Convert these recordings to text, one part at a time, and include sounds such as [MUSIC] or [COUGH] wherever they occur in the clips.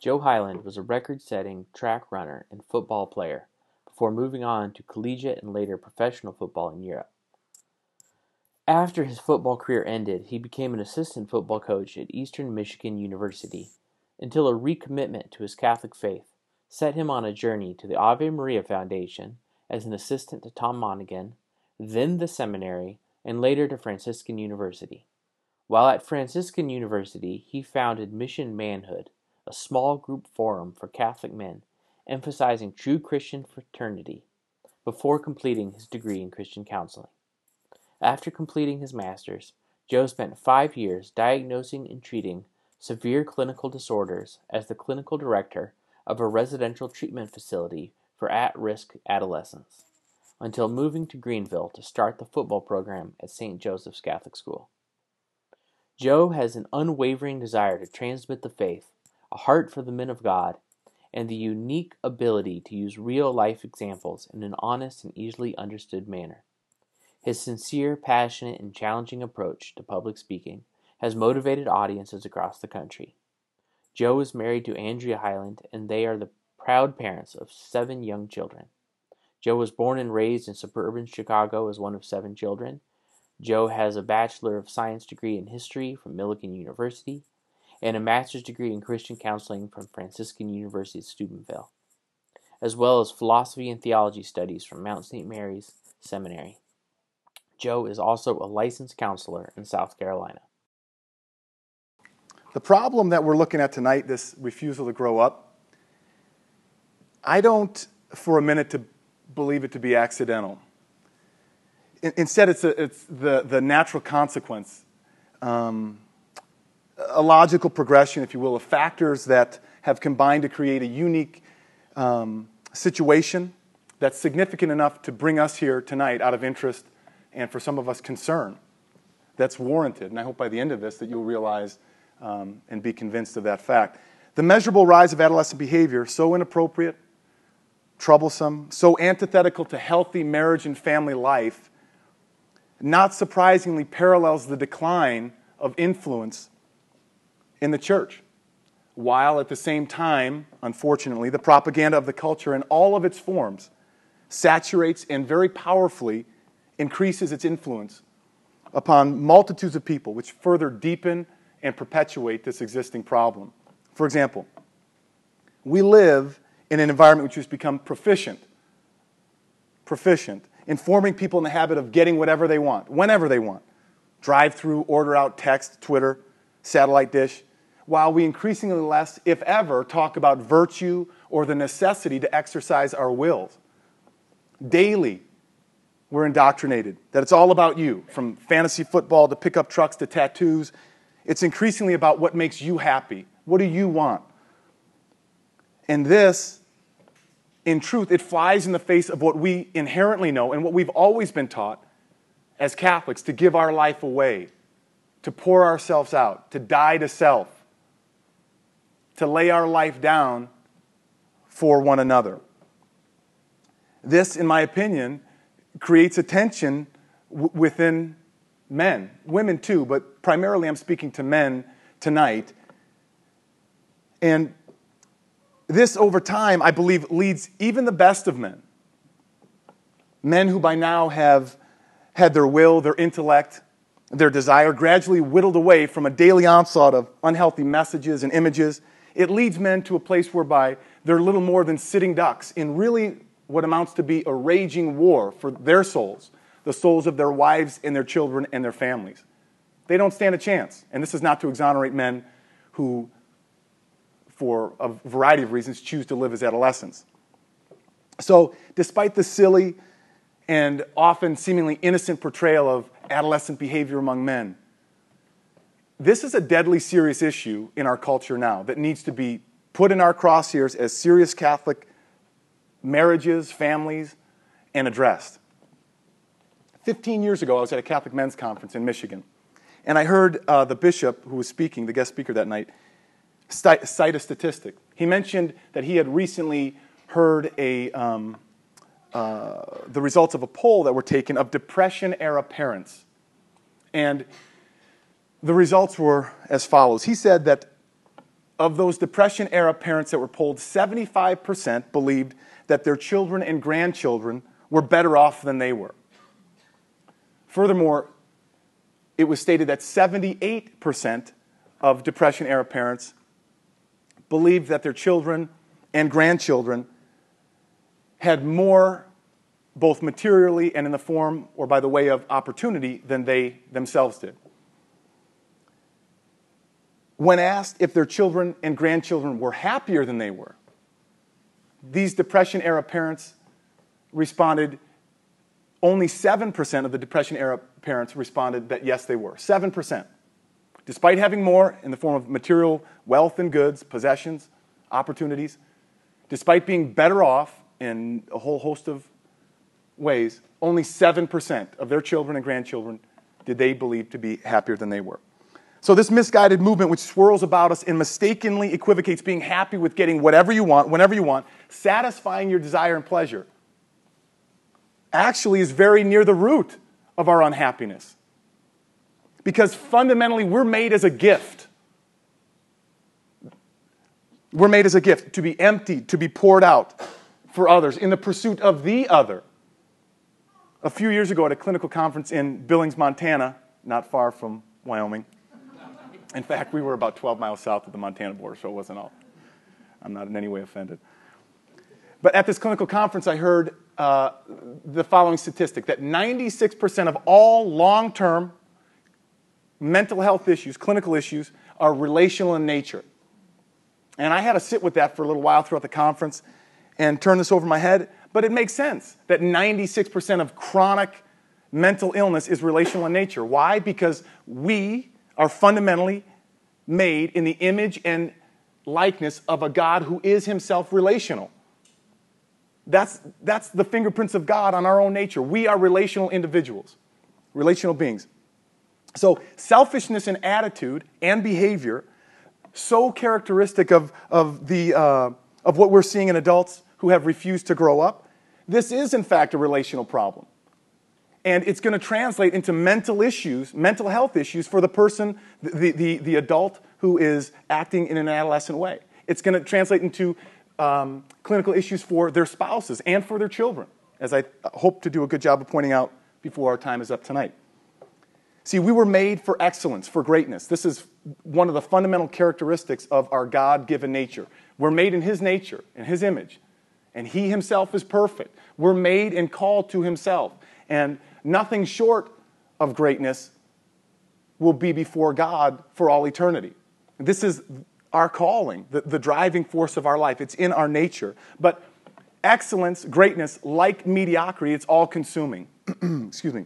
Joe Hyland was a record setting track runner and football player before moving on to collegiate and later professional football in Europe. After his football career ended, he became an assistant football coach at Eastern Michigan University until a recommitment to his Catholic faith set him on a journey to the Ave Maria Foundation as an assistant to Tom Monaghan, then the seminary, and later to Franciscan University. While at Franciscan University, he founded Mission Manhood, a small group forum for Catholic men emphasizing true Christian fraternity, before completing his degree in Christian counseling. After completing his master's, Joe spent five years diagnosing and treating severe clinical disorders as the clinical director of a residential treatment facility for at risk adolescents, until moving to Greenville to start the football program at St. Joseph's Catholic School. Joe has an unwavering desire to transmit the faith, a heart for the men of God, and the unique ability to use real life examples in an honest and easily understood manner. His sincere, passionate, and challenging approach to public speaking has motivated audiences across the country. Joe is married to Andrea Hyland, and they are the proud parents of seven young children. Joe was born and raised in suburban Chicago as one of seven children. Joe has a Bachelor of Science degree in history from Millikin University and a master's degree in Christian counseling from Franciscan University of Steubenville, as well as philosophy and theology studies from Mount St. Mary's Seminary. Joe is also a licensed counselor in South Carolina. The problem that we're looking at tonight, this refusal to grow up, I don't for a minute to believe it to be accidental. Instead, it's, a, it's the, the natural consequence, um, a logical progression, if you will, of factors that have combined to create a unique um, situation that's significant enough to bring us here tonight out of interest and for some of us concern that's warranted. And I hope by the end of this that you'll realize um, and be convinced of that fact. The measurable rise of adolescent behavior, so inappropriate, troublesome, so antithetical to healthy marriage and family life, not surprisingly parallels the decline of influence in the church. While at the same time, unfortunately, the propaganda of the culture in all of its forms saturates and very powerfully increases its influence upon multitudes of people, which further deepen and perpetuate this existing problem. For example, we live in an environment which has become proficient, proficient, informing people in the habit of getting whatever they want, whenever they want. Drive through, order out, text, Twitter, satellite dish, while we increasingly less, if ever, talk about virtue or the necessity to exercise our wills. Daily, we're indoctrinated that it's all about you, from fantasy football to pickup trucks to tattoos it's increasingly about what makes you happy. What do you want? And this, in truth, it flies in the face of what we inherently know and what we've always been taught as Catholics to give our life away, to pour ourselves out, to die to self, to lay our life down for one another. This, in my opinion, creates a tension w- within men, women too, but primarily I'm speaking to men tonight. And this, over time, I believe, leads even the best of men, men who by now have had their will, their intellect, their desire gradually whittled away from a daily onslaught of unhealthy messages and images. It leads men to a place whereby they're little more than sitting ducks in really what amounts to be a raging war for their souls the souls of their wives and their children and their families. They don't stand a chance. And this is not to exonerate men who, for a variety of reasons, choose to live as adolescents. So, despite the silly and often seemingly innocent portrayal of adolescent behavior among men, this is a deadly serious issue in our culture now that needs to be put in our crosshairs as serious Catholic marriages, families, and addressed. 15 years ago, I was at a Catholic men's conference in Michigan, and I heard uh, the bishop who was speaking, the guest speaker that night, cite a statistic. He mentioned that he had recently heard a, um, uh, the results of a poll that were taken of Depression era parents. And the results were as follows. He said that of those Depression era parents that were polled, 75% believed that their children and grandchildren were better off than they were. Furthermore, it was stated that 78% of Depression era parents believed that their children and grandchildren had more, both materially and in the form or by the way of opportunity, than they themselves did. When asked if their children and grandchildren were happier than they were, these Depression era parents responded, only 7% of the Depression era parents responded that yes, they were. 7%. Despite having more in the form of material wealth and goods, possessions, opportunities, despite being better off in a whole host of ways, only 7% of their children and grandchildren did they believe to be happier than they were. So, this misguided movement, which swirls about us and mistakenly equivocates being happy with getting whatever you want, whenever you want, satisfying your desire and pleasure, actually is very near the root of our unhappiness. Because fundamentally, we're made as a gift. We're made as a gift to be emptied, to be poured out for others in the pursuit of the other. A few years ago at a clinical conference in Billings, Montana, not far from Wyoming. In fact, we were about 12 miles south of the Montana border, so it wasn't all. I'm not in any way offended. But at this clinical conference, I heard uh, the following statistic that 96% of all long term mental health issues, clinical issues, are relational in nature. And I had to sit with that for a little while throughout the conference and turn this over my head. But it makes sense that 96% of chronic mental illness is relational in nature. Why? Because we are fundamentally made in the image and likeness of a God who is himself relational. That's, that's the fingerprints of God on our own nature. We are relational individuals, relational beings. So, selfishness in attitude and behavior, so characteristic of, of, the, uh, of what we're seeing in adults who have refused to grow up, this is in fact a relational problem. And it's going to translate into mental issues, mental health issues for the person, the, the, the adult who is acting in an adolescent way. It's going to translate into um, clinical issues for their spouses and for their children, as I hope to do a good job of pointing out before our time is up tonight. See, we were made for excellence, for greatness. This is one of the fundamental characteristics of our God given nature. We're made in His nature, in His image, and He Himself is perfect. We're made and called to Himself, and nothing short of greatness will be before God for all eternity. This is our calling, the, the driving force of our life. It's in our nature. But excellence, greatness, like mediocrity, it's all consuming. [CLEARS THROAT] Excuse me.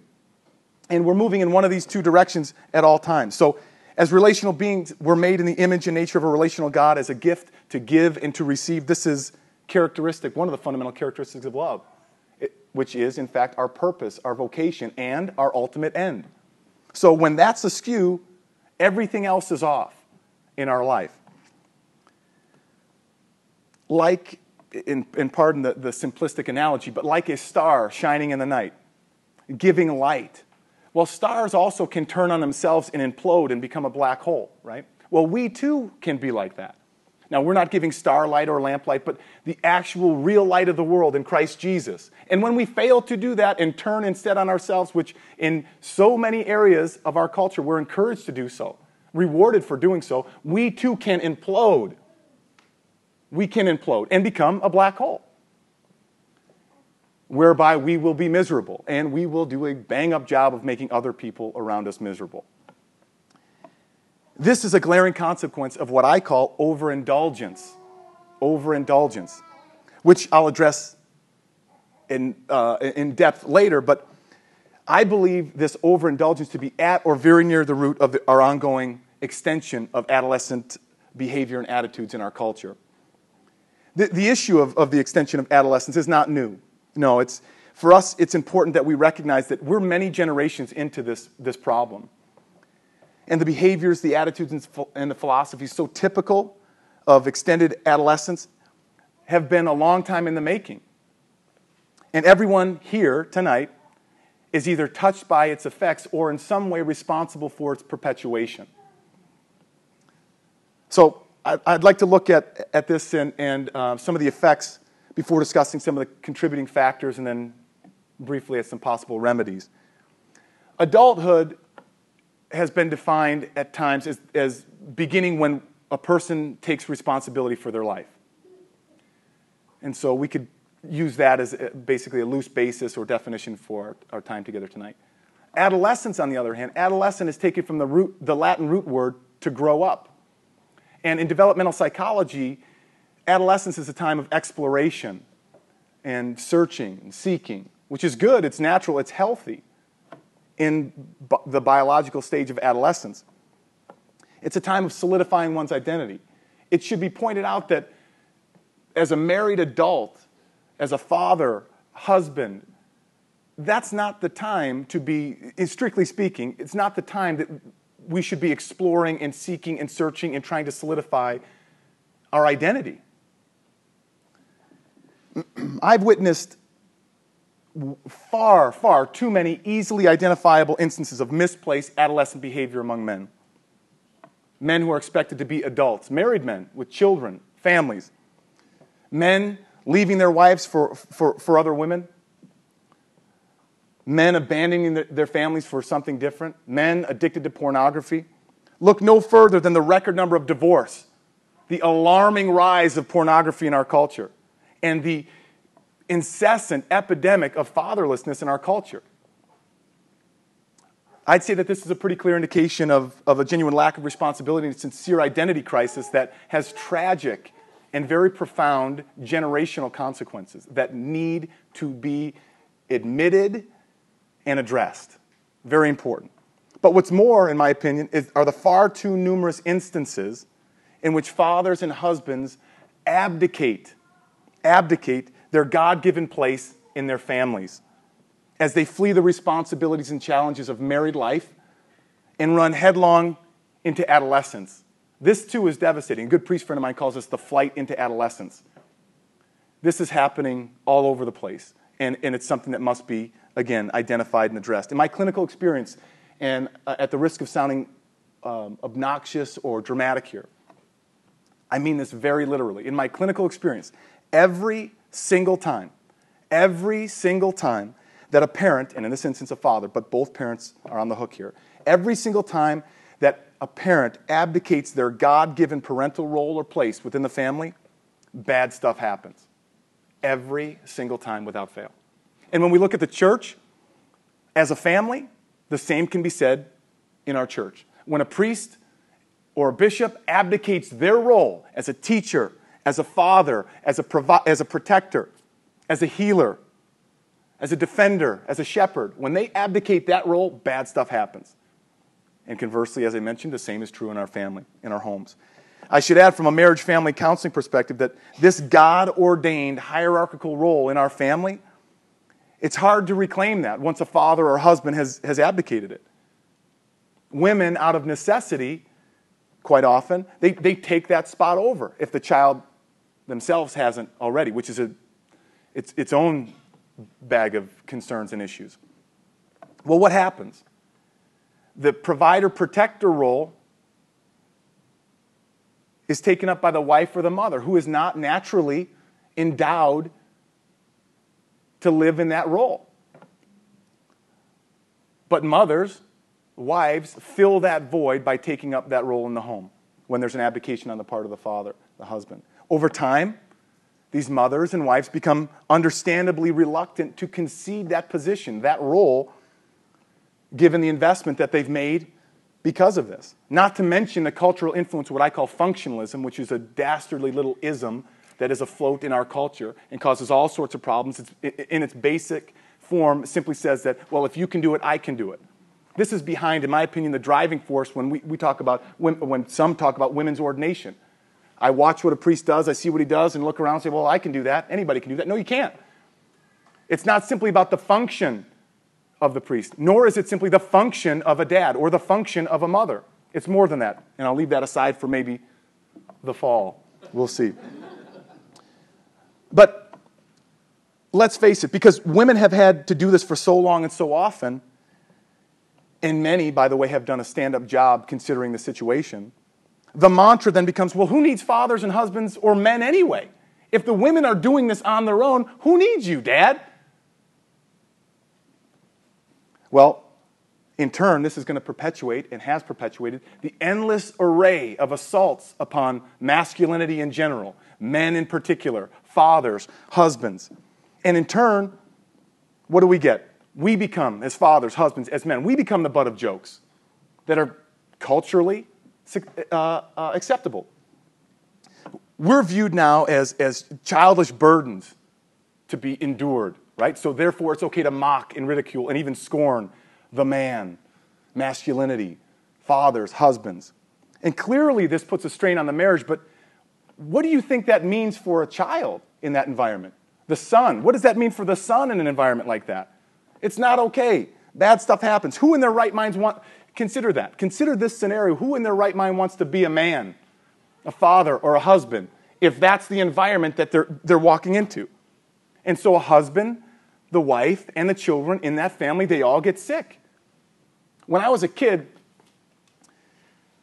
And we're moving in one of these two directions at all times. So, as relational beings, we're made in the image and nature of a relational God as a gift to give and to receive. This is characteristic, one of the fundamental characteristics of love, which is, in fact, our purpose, our vocation, and our ultimate end. So, when that's askew, everything else is off in our life. Like, in, in pardon the, the simplistic analogy, but like a star shining in the night, giving light well, stars also can turn on themselves and implode and become a black hole, right? Well, we too can be like that. Now, we're not giving starlight or lamplight, but the actual real light of the world in Christ Jesus. And when we fail to do that and turn instead on ourselves, which in so many areas of our culture we're encouraged to do so, rewarded for doing so, we too can implode. We can implode and become a black hole whereby we will be miserable and we will do a bang up job of making other people around us miserable. This is a glaring consequence of what I call overindulgence. Overindulgence, which I'll address in, uh, in depth later, but I believe this overindulgence to be at or very near the root of the, our ongoing extension of adolescent behavior and attitudes in our culture. The, the issue of, of the extension of adolescence is not new. No, it's, for us, it's important that we recognize that we're many generations into this, this problem. And the behaviors, the attitudes, and the philosophies so typical of extended adolescence have been a long time in the making. And everyone here tonight is either touched by its effects or in some way responsible for its perpetuation. So, I'd like to look at, at this and, and uh, some of the effects before discussing some of the contributing factors and then briefly at some possible remedies. Adulthood has been defined at times as, as beginning when a person takes responsibility for their life. And so we could use that as basically a loose basis or definition for our time together tonight. Adolescence, on the other hand, adolescent is taken from the, root, the Latin root word to grow up. And in developmental psychology, adolescence is a time of exploration and searching and seeking, which is good, it's natural, it's healthy in the biological stage of adolescence. It's a time of solidifying one's identity. It should be pointed out that as a married adult, as a father, husband, that's not the time to be, strictly speaking, it's not the time that we should be exploring and seeking and searching and trying to solidify our identity. [CLEARS THROAT] I've witnessed far, far too many easily identifiable instances of misplaced adolescent behavior among men. Men who are expected to be adults, married men with children, families, men leaving their wives for, for, for other women, men abandoning their families for something different, men addicted to pornography. Look no further than the record number of divorce, the alarming rise of pornography in our culture, and the incessant epidemic of fatherlessness in our culture. I'd say that this is a pretty clear indication of, of a genuine lack of responsibility and sincere identity crisis that has tragic and very profound generational consequences that need to be admitted and addressed. Very important. But what's more, in my opinion, is, are the far too numerous instances in which fathers and husbands abdicate, abdicate their God given place in their families as they flee the responsibilities and challenges of married life and run headlong into adolescence. This too is devastating. A good priest friend of mine calls this the flight into adolescence. This is happening all over the place, and, and it's something that must be, again, identified and addressed. In my clinical experience, and uh, at the risk of sounding um, obnoxious or dramatic here, I mean this very literally. In my clinical experience, every single time, every single time that a parent, and in this instance a father, but both parents are on the hook here, every single time that a parent abdicates their God given parental role or place within the family, bad stuff happens. Every single time without fail. And when we look at the church as a family, the same can be said in our church. When a priest or a bishop abdicates their role as a teacher, as a father, as a, provi- as a protector, as a healer, as a defender, as a shepherd. When they abdicate that role, bad stuff happens. And conversely, as I mentioned, the same is true in our family, in our homes. I should add, from a marriage family counseling perspective, that this God ordained hierarchical role in our family, it's hard to reclaim that once a father or husband has, has abdicated it. Women, out of necessity, quite often, they, they take that spot over if the child themselves hasn't already, which is a, its, its own bag of concerns and issues. Well, what happens? The provider protector role is taken up by the wife or the mother who is not naturally endowed to live in that role. But mothers, wives, fill that void by taking up that role in the home when there's an abdication on the part of the father, the husband. Over time, these mothers and wives become understandably reluctant to concede that position, that role, given the investment that they've made because of this. Not to mention the cultural influence, of what I call functionalism, which is a dastardly little ism that is afloat in our culture and causes all sorts of problems. It's, in its basic form, simply says that, well, if you can do it, I can do it. This is behind, in my opinion, the driving force when we, we talk about, when, when some talk about women's ordination. I watch what a priest does, I see what he does, and look around and say, well, I can do that. Anybody can do that. No, you can't. It's not simply about the function of the priest, nor is it simply the function of a dad or the function of a mother. It's more than that. And I'll leave that aside for maybe the fall. We'll see. But let's face it, because women have had to do this for so long and so often, and many, by the way, have done a stand up job considering the situation the mantra then becomes well, who needs fathers and husbands or men anyway? If the women are doing this on their own, who needs you, Dad? Well, in turn, this is going to perpetuate and has perpetuated the endless array of assaults upon masculinity in general, men in particular, fathers, husbands. And in turn, what do we get? We become, as fathers, husbands, as men, we become the butt of jokes that are culturally uh, uh, acceptable. We're viewed now as, as childish burdens to be endured, right? So therefore, it's okay to mock and ridicule and even scorn the man, masculinity, fathers, husbands. And clearly, this puts a strain on the marriage, but what do you think that means for a child in that environment? The son. What does that mean for the son in an environment like that? It's not okay. Bad stuff happens. Who in their right minds want, consider that. Consider this scenario. Who in their right mind wants to be a man, a father, or a husband if that's the environment that they're, they're walking into? And so a husband, the wife, and the children in that family, they all get sick. When I was a kid,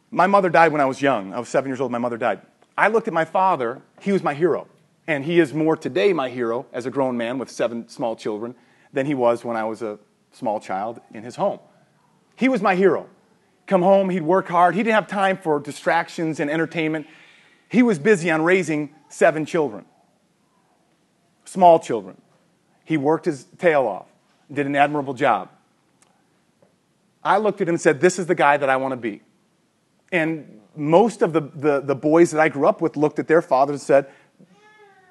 my mother died when I was young. I was seven years old, my mother died. I looked at my father, he was my hero. And he is more today my hero as a grown man with seven small children than he was when I was a small child in his home. He was my hero. Come home, he'd work hard. He didn't have time for distractions and entertainment. He was busy on raising seven children, small children. He worked his tail off, did an admirable job. I looked at him and said, This is the guy that I want to be. And most of the, the, the, boys that I grew up with looked at their fathers and said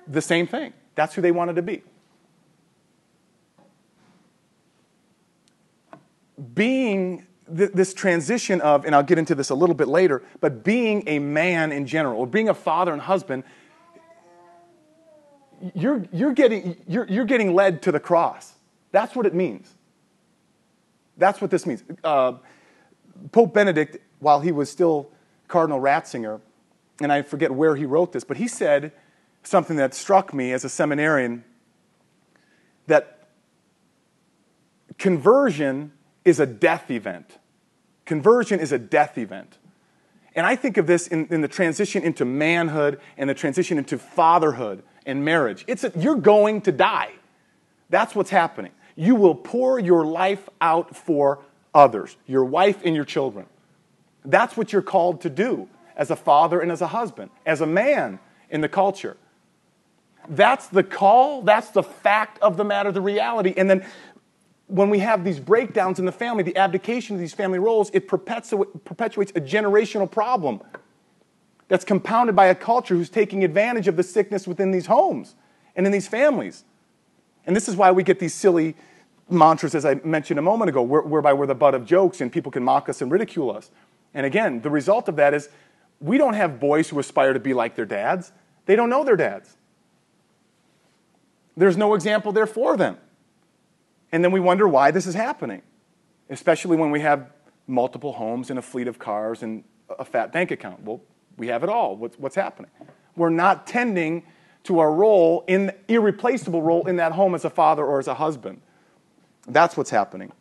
the same thing. That's who they wanted to be. Being th- this transition of, and I'll get into this a little bit later, but being a man in general, or being a father and husband, you're, you're, getting, you're, you're getting led to the cross. That's what it means. That's what this means. Uh, Pope Benedict, while he was still Cardinal Ratzinger, and I forget where he wrote this, but he said something that struck me as a seminarian that conversion is a death event. Conversion is a death event. And I think of this in, in the transition into manhood and the transition into fatherhood and marriage. It's a, you're going to die. That's what's happening you will pour your life out for others, your wife and your children. That's what you're called to do as a father and as a husband, as a man in the culture. That's the call, that's the fact of the matter, the reality. And then when we have these breakdowns in the family, the abdication of these family roles, it perpetuates a generational problem that's compounded by a culture who's taking advantage of the sickness within these homes and in these families. And this is why we get these silly mantras, as I mentioned a moment ago, whereby we're the butt of jokes and people can mock us and ridicule us. And again, the result of that is we don't have boys who aspire to be like their dads. They don't know their dads. There's no example there for them. And then we wonder why this is happening, especially when we have multiple homes and a fleet of cars and a fat bank account. Well, we have it all. What's, what's happening? We're not tending to our role in irreplaceable role in that home as a father or as a husband. That's what's happening.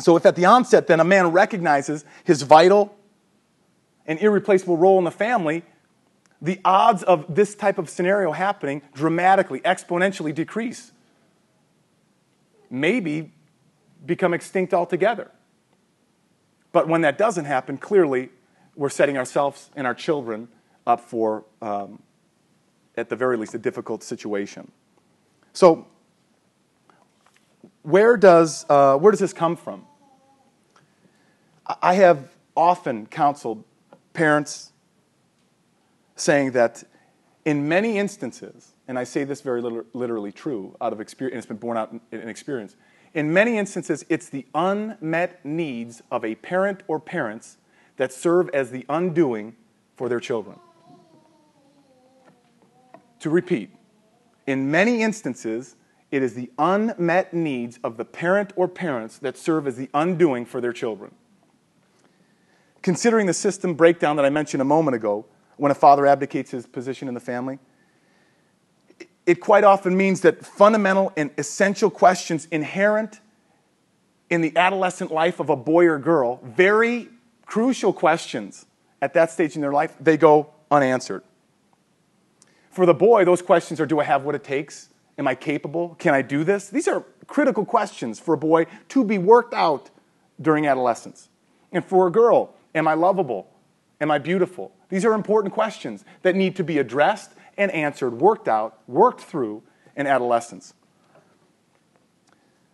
So if at the onset then a man recognizes his vital and irreplaceable role in the family, the odds of this type of scenario happening dramatically, exponentially decrease. Maybe become extinct altogether. But when that doesn't happen, clearly we're setting ourselves and our children up for um, at the very least, a difficult situation. So, where does, uh, where does this come from? I have often counseled parents saying that in many instances, and I say this very literally true out of experience, and it's been borne out in experience, in many instances, it's the unmet needs of a parent or parents that serve as the undoing for their children to repeat. In many instances, it is the unmet needs of the parent or parents that serve as the undoing for their children. Considering the system breakdown that I mentioned a moment ago, when a father abdicates his position in the family, it quite often means that fundamental and essential questions inherent in the adolescent life of a boy or girl, very crucial questions at that stage in their life, they go unanswered. For the boy, those questions are do I have what it takes? Am I capable? Can I do this? These are critical questions for a boy to be worked out during adolescence. And for a girl, am I lovable? Am I beautiful? These are important questions that need to be addressed and answered, worked out, worked through in adolescence.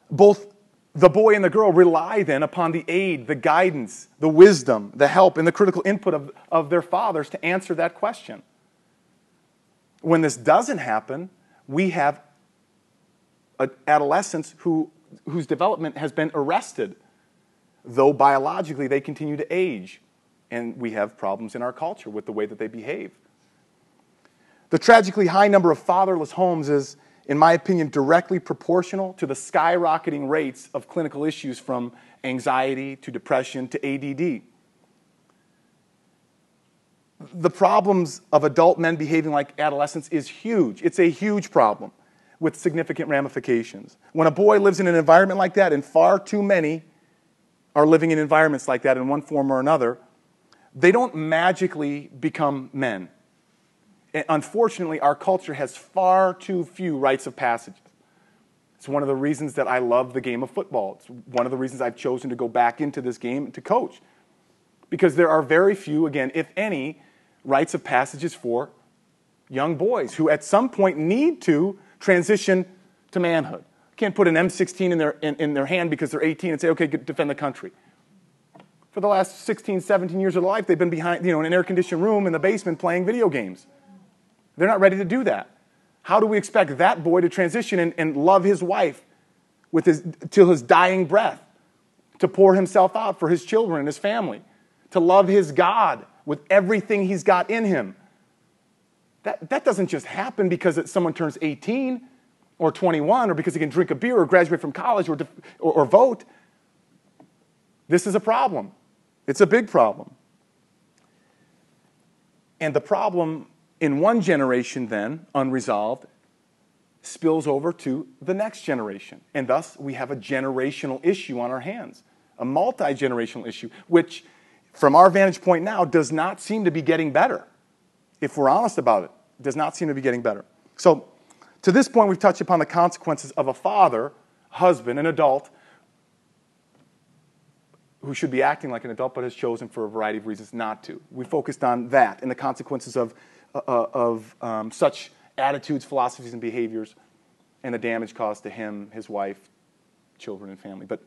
Both the boy and the girl rely then upon the aid, the guidance, the wisdom, the help, and the critical input of, of their fathers to answer that question. When this doesn't happen, we have adolescents who, whose development has been arrested, though biologically they continue to age. And we have problems in our culture with the way that they behave. The tragically high number of fatherless homes is in my opinion, directly proportional to the skyrocketing rates of clinical issues from anxiety to depression to ADD. The problems of adult men behaving like adolescents is huge. It's a huge problem with significant ramifications. When a boy lives in an environment like that, and far too many are living in environments like that in one form or another, they don't magically become men unfortunately, our culture has far too few rites of passage. It's one of the reasons that I love the game of football. It's one of the reasons I've chosen to go back into this game to coach. Because there are very few, again, if any, rites of passages for young boys who at some point need to transition to manhood. Can't put an M16 in their, in, in their hand because they're 18 and say, okay, defend the country. For the last 16, 17 years of their life, they've been behind, you know, in an air conditioned room in the basement playing video games. They're not ready to do that. How do we expect that boy to transition and, and love his wife with his, till his dying breath, to pour himself out for his children and his family, to love his God with everything he's got in him? That, that doesn't just happen because someone turns 18 or 21 or because he can drink a beer or graduate from college or, or, or vote. This is a problem. It's a big problem. And the problem in one generation, then, unresolved, spills over to the next generation. And thus, we have a generational issue on our hands, a multi generational issue, which, from our vantage point now, does not seem to be getting better. If we're honest about it, it does not seem to be getting better. So, to this point, we've touched upon the consequences of a father, husband, an adult, who should be acting like an adult but has chosen for a variety of reasons not to. We focused on that and the consequences of of um, such attitudes, philosophies, and behaviors, and the damage caused to him, his wife, children, and family. But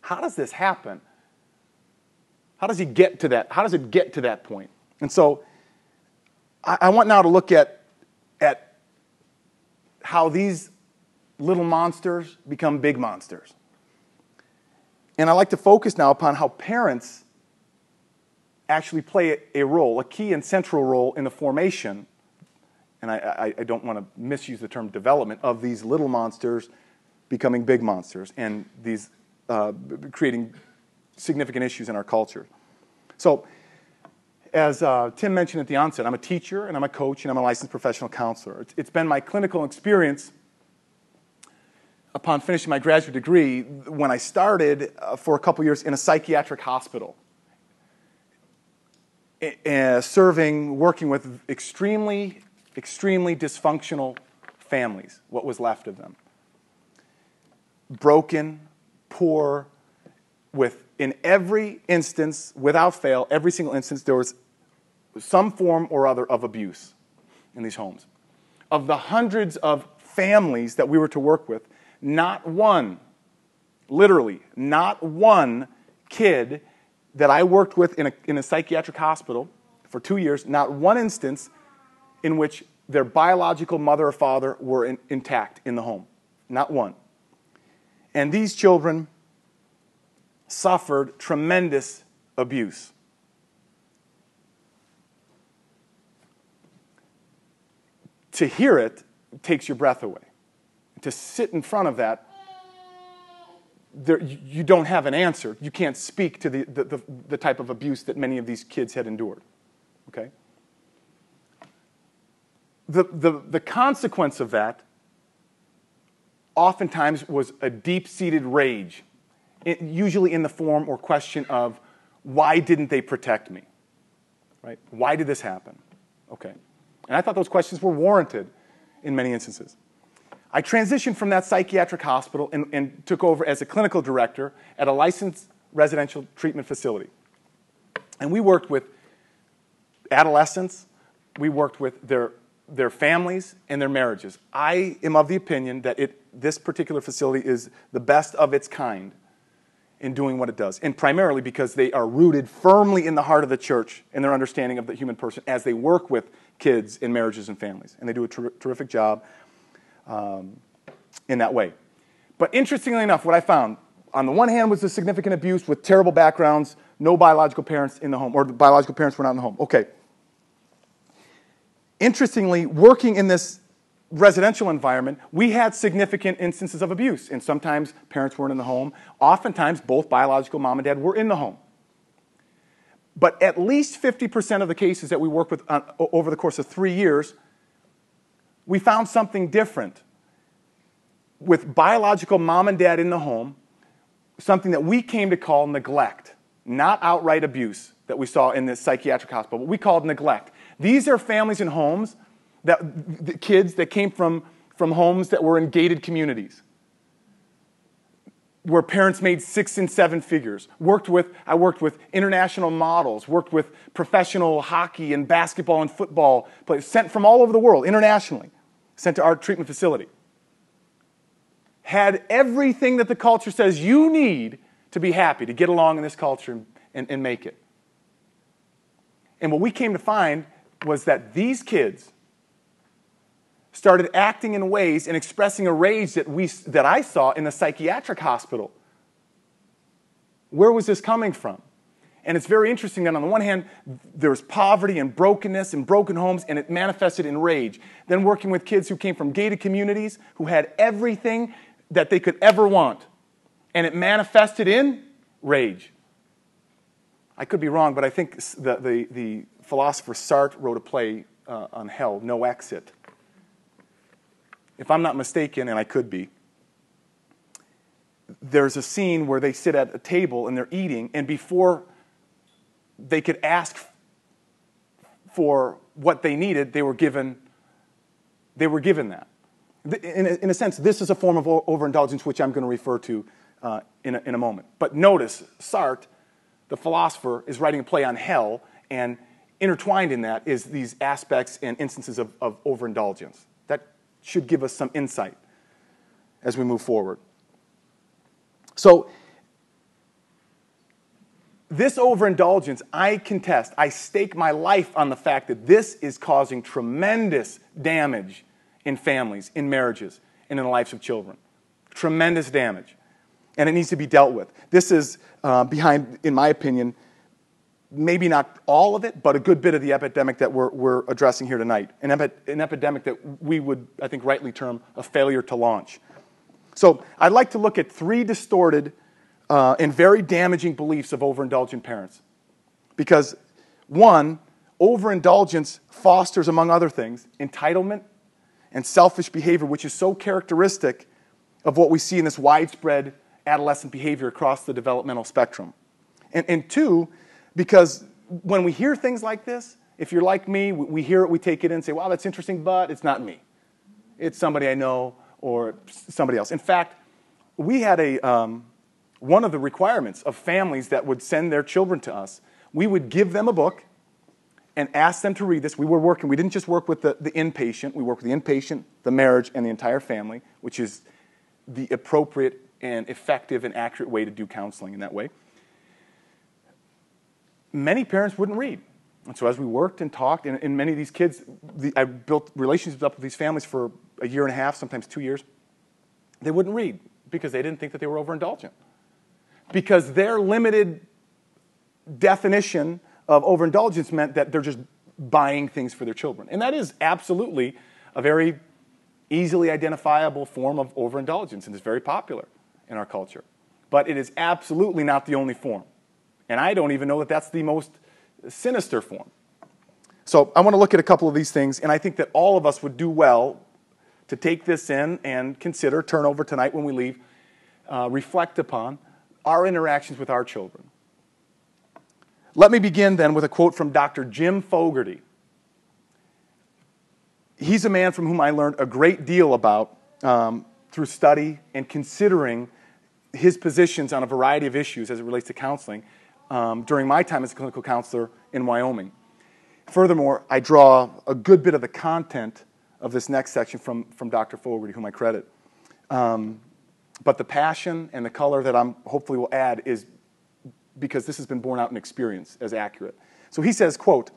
how does this happen? How does he get to that? How does it get to that point? And so I, I want now to look at, at how these little monsters become big monsters. And I like to focus now upon how parents actually play a role, a key and central role in the formation, and I, I, I don't want to misuse the term development, of these little monsters becoming big monsters and these uh, creating significant issues in our culture. So, as uh, Tim mentioned at the onset, I'm a teacher and I'm a coach and I'm a licensed professional counselor. it's, it's been my clinical experience upon finishing my graduate degree when I started uh, for a couple years in a psychiatric hospital uh, serving, working with extremely, extremely dysfunctional families, what was left of them. Broken, poor, with, in every instance, without fail, every single instance, there was some form or other of abuse in these homes. Of the hundreds of families that we were to work with, not one, literally, not one kid that I worked with in a, in a psychiatric hospital for two years, not one instance in which their biological mother or father were in, intact in the home. Not one. And these children suffered tremendous abuse. To hear it takes your breath away. To sit in front of that there, you don't have an answer. You can't speak to the, the, the, the type of abuse that many of these kids had endured. Okay? The, the, the consequence of that oftentimes was a deep seated rage, it, usually in the form or question of, why didn't they protect me? right? Why did this happen? Okay. And I thought those questions were warranted in many instances. I transitioned from that psychiatric hospital and, and took over as a clinical director at a licensed residential treatment facility. And we worked with adolescents, we worked with their, their families and their marriages. I am of the opinion that it, this particular facility is the best of its kind in doing what it does, and primarily because they are rooted firmly in the heart of the church in their understanding of the human person as they work with kids in marriages and families. And they do a ter- terrific job um, in that way. But interestingly enough, what I found on the one hand was the significant abuse with terrible backgrounds, no biological parents in the home, or the biological parents were not in the home. Okay. Interestingly, working in this residential environment, we had significant instances of abuse. And sometimes parents weren't in the home. Oftentimes, both biological mom and dad were in the home. But at least 50% of the cases that we worked with on, over the course of three years, we found something different. With biological mom and dad in the home, something that we came to call neglect, not outright abuse that we saw in the psychiatric hospital, but we called neglect. These are families and homes that the kids that came from, from homes that were in gated communities where parents made six and seven figures worked with i worked with international models worked with professional hockey and basketball and football players sent from all over the world internationally sent to our treatment facility. Had everything that the culture says you need to be happy to get along in this culture and, and, and make it. And what we came to find was that these kids started acting in ways and expressing a rage that, we, that I saw in the psychiatric hospital. Where was this coming from? And it's very interesting that on the one hand, there was poverty and brokenness and broken homes, and it manifested in rage. Then working with kids who came from gated communities, who had everything that they could ever want, and it manifested in rage. I could be wrong, but I think the, the, the philosopher Sartre wrote a play uh, on hell, No Exit if I'm not mistaken, and I could be, there's a scene where they sit at a table and they're eating, and before they could ask for what they needed, they were given, they were given that. In a, in a sense, this is a form of overindulgence, which I'm going to refer to uh, in, a, in a moment. But notice, Sartre, the philosopher, is writing a play on hell, and intertwined in that is these aspects and instances of, of overindulgence should give us some insight as we move forward. So, this overindulgence, I contest, I stake my life on the fact that this is causing tremendous damage in families, in marriages, and in the lives of children. Tremendous damage. And it needs to be dealt with. This is uh, behind, in my opinion, maybe not all of it, but a good bit of the epidemic that we're, we're addressing here tonight. An, epi- an epidemic that we would, I think, rightly term a failure to launch. So I'd like to look at three distorted uh, and very damaging beliefs of overindulgent parents. Because, one, overindulgence fosters, among other things, entitlement and selfish behavior, which is so characteristic of what we see in this widespread adolescent behavior across the developmental spectrum. And, and two, because when we hear things like this, if you're like me, we hear it, we take it in and say, wow, that's interesting, but it's not me. It's somebody I know or somebody else. In fact, we had a, um, one of the requirements of families that would send their children to us, we would give them a book and ask them to read this. We were working, we didn't just work with the, the inpatient, we worked with the inpatient, the marriage, and the entire family, which is the appropriate and effective and accurate way to do counseling in that way many parents wouldn't read. And so as we worked and talked, and, and many of these kids, the, I built relationships up with these families for a year and a half, sometimes two years. They wouldn't read because they didn't think that they were overindulgent. Because their limited definition of overindulgence meant that they're just buying things for their children. And that is absolutely a very easily identifiable form of overindulgence, and it's very popular in our culture. But it is absolutely not the only form. And I don't even know that that's the most sinister form. So I want to look at a couple of these things, and I think that all of us would do well to take this in and consider, turn over tonight when we leave, uh, reflect upon our interactions with our children. let me begin then with a quote from Dr. Jim Fogarty. He's a man from whom I learned a great deal about um, through study and considering his positions on a variety of issues as it relates to counseling um, during my time as a clinical counselor in Wyoming. Furthermore, I draw a good bit of the content of this next section from, from Dr. Fogarty, whom I credit. Um, but the passion and the color that I'm hopefully will add is because this has been borne out in experience as accurate. So he says, quote,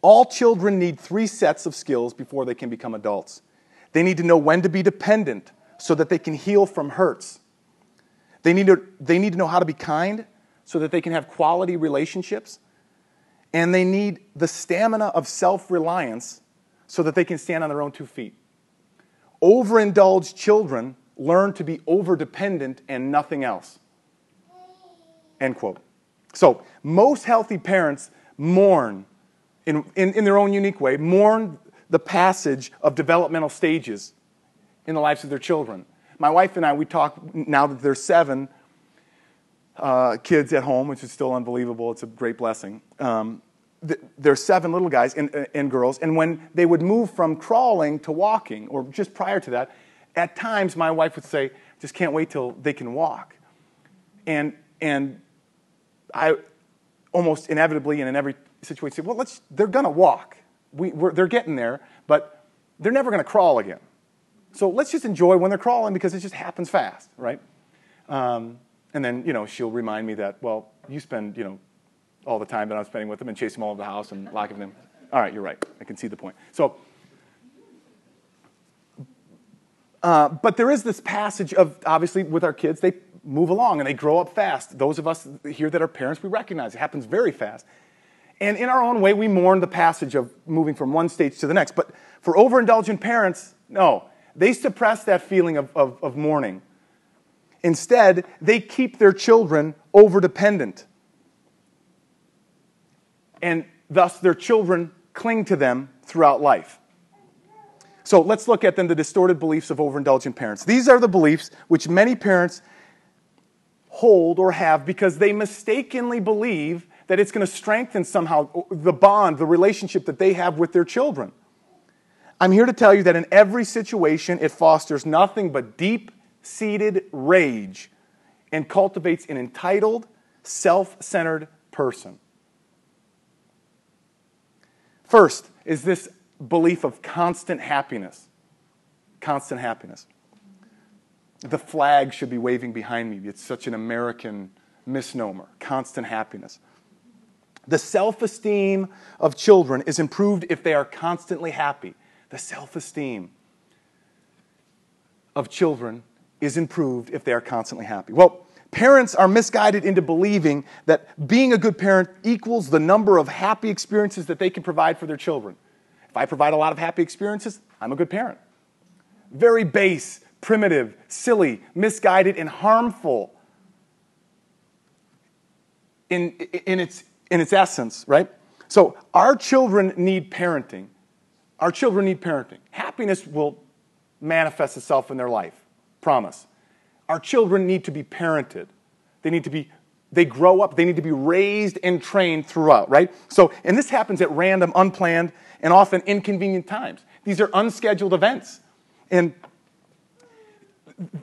all children need three sets of skills before they can become adults. They need to know when to be dependent so that they can heal from hurts. They need to, they need to know how to be kind so that they can have quality relationships. And they need the stamina of self reliance so that they can stand on their own two feet. Overindulged children learn to be overdependent and nothing else. End quote. So, most healthy parents mourn, in, in, in, their own unique way, mourn the passage of developmental stages in the lives of their children. My wife and I, we talk now that they're seven uh, kids at home, which is still unbelievable. It's a great blessing. Um, th- there's seven little guys and, and girls, and when they would move from crawling to walking, or just prior to that, at times my wife would say, just can't wait till they can walk. And, and I almost inevitably and in every situation say, well, let's, they're to walk. We, they're getting there, but they're never to crawl again. So let's just enjoy when they're crawling because it just happens fast, right? Um, and then, you know, she'll remind me that, well, you spend, you know, all the time that I'm spending with them and chase them all over the house and locking them. All right, you're right. I can see the point. So, uh, but there is this passage of, obviously, with our kids, they move along and they grow up fast. Those of us here that are parents, we recognize it happens very fast. And in our own way, we mourn the passage of moving from one stage to the next. But for overindulgent parents, no. They suppress that feeling of, of, of mourning. Instead, they keep their children overdependent. And thus, their children cling to them throughout life. So let's look at then the distorted beliefs of overindulgent parents. These are the beliefs which many parents hold or have because they mistakenly believe that it's going to strengthen somehow the bond, the relationship that they have with their children. I'm here to tell you that in every situation, it fosters nothing but deep seated rage and cultivates an entitled, self centered person. First is this belief of constant happiness. Constant happiness the flag should be waving behind me. It's such an American misnomer. Constant happiness. The self esteem of children is improved if they are constantly happy. The self esteem of children is improved if they are constantly happy. Well, parents are misguided into believing that being a good parent equals the number of happy experiences that they can provide for their children. If I provide a lot of happy experiences, I'm a good parent. Very base, primitive, silly, misguided, and harmful in, in, its, in its essence, right? So our children need parenting. Our children need parenting. Happiness will manifest itself in their life. Promise. Our children need to be parented. They need to be they grow up, they need to be raised and trained throughout, right? So, and this happens at random, unplanned, and often inconvenient times. These are unscheduled events. And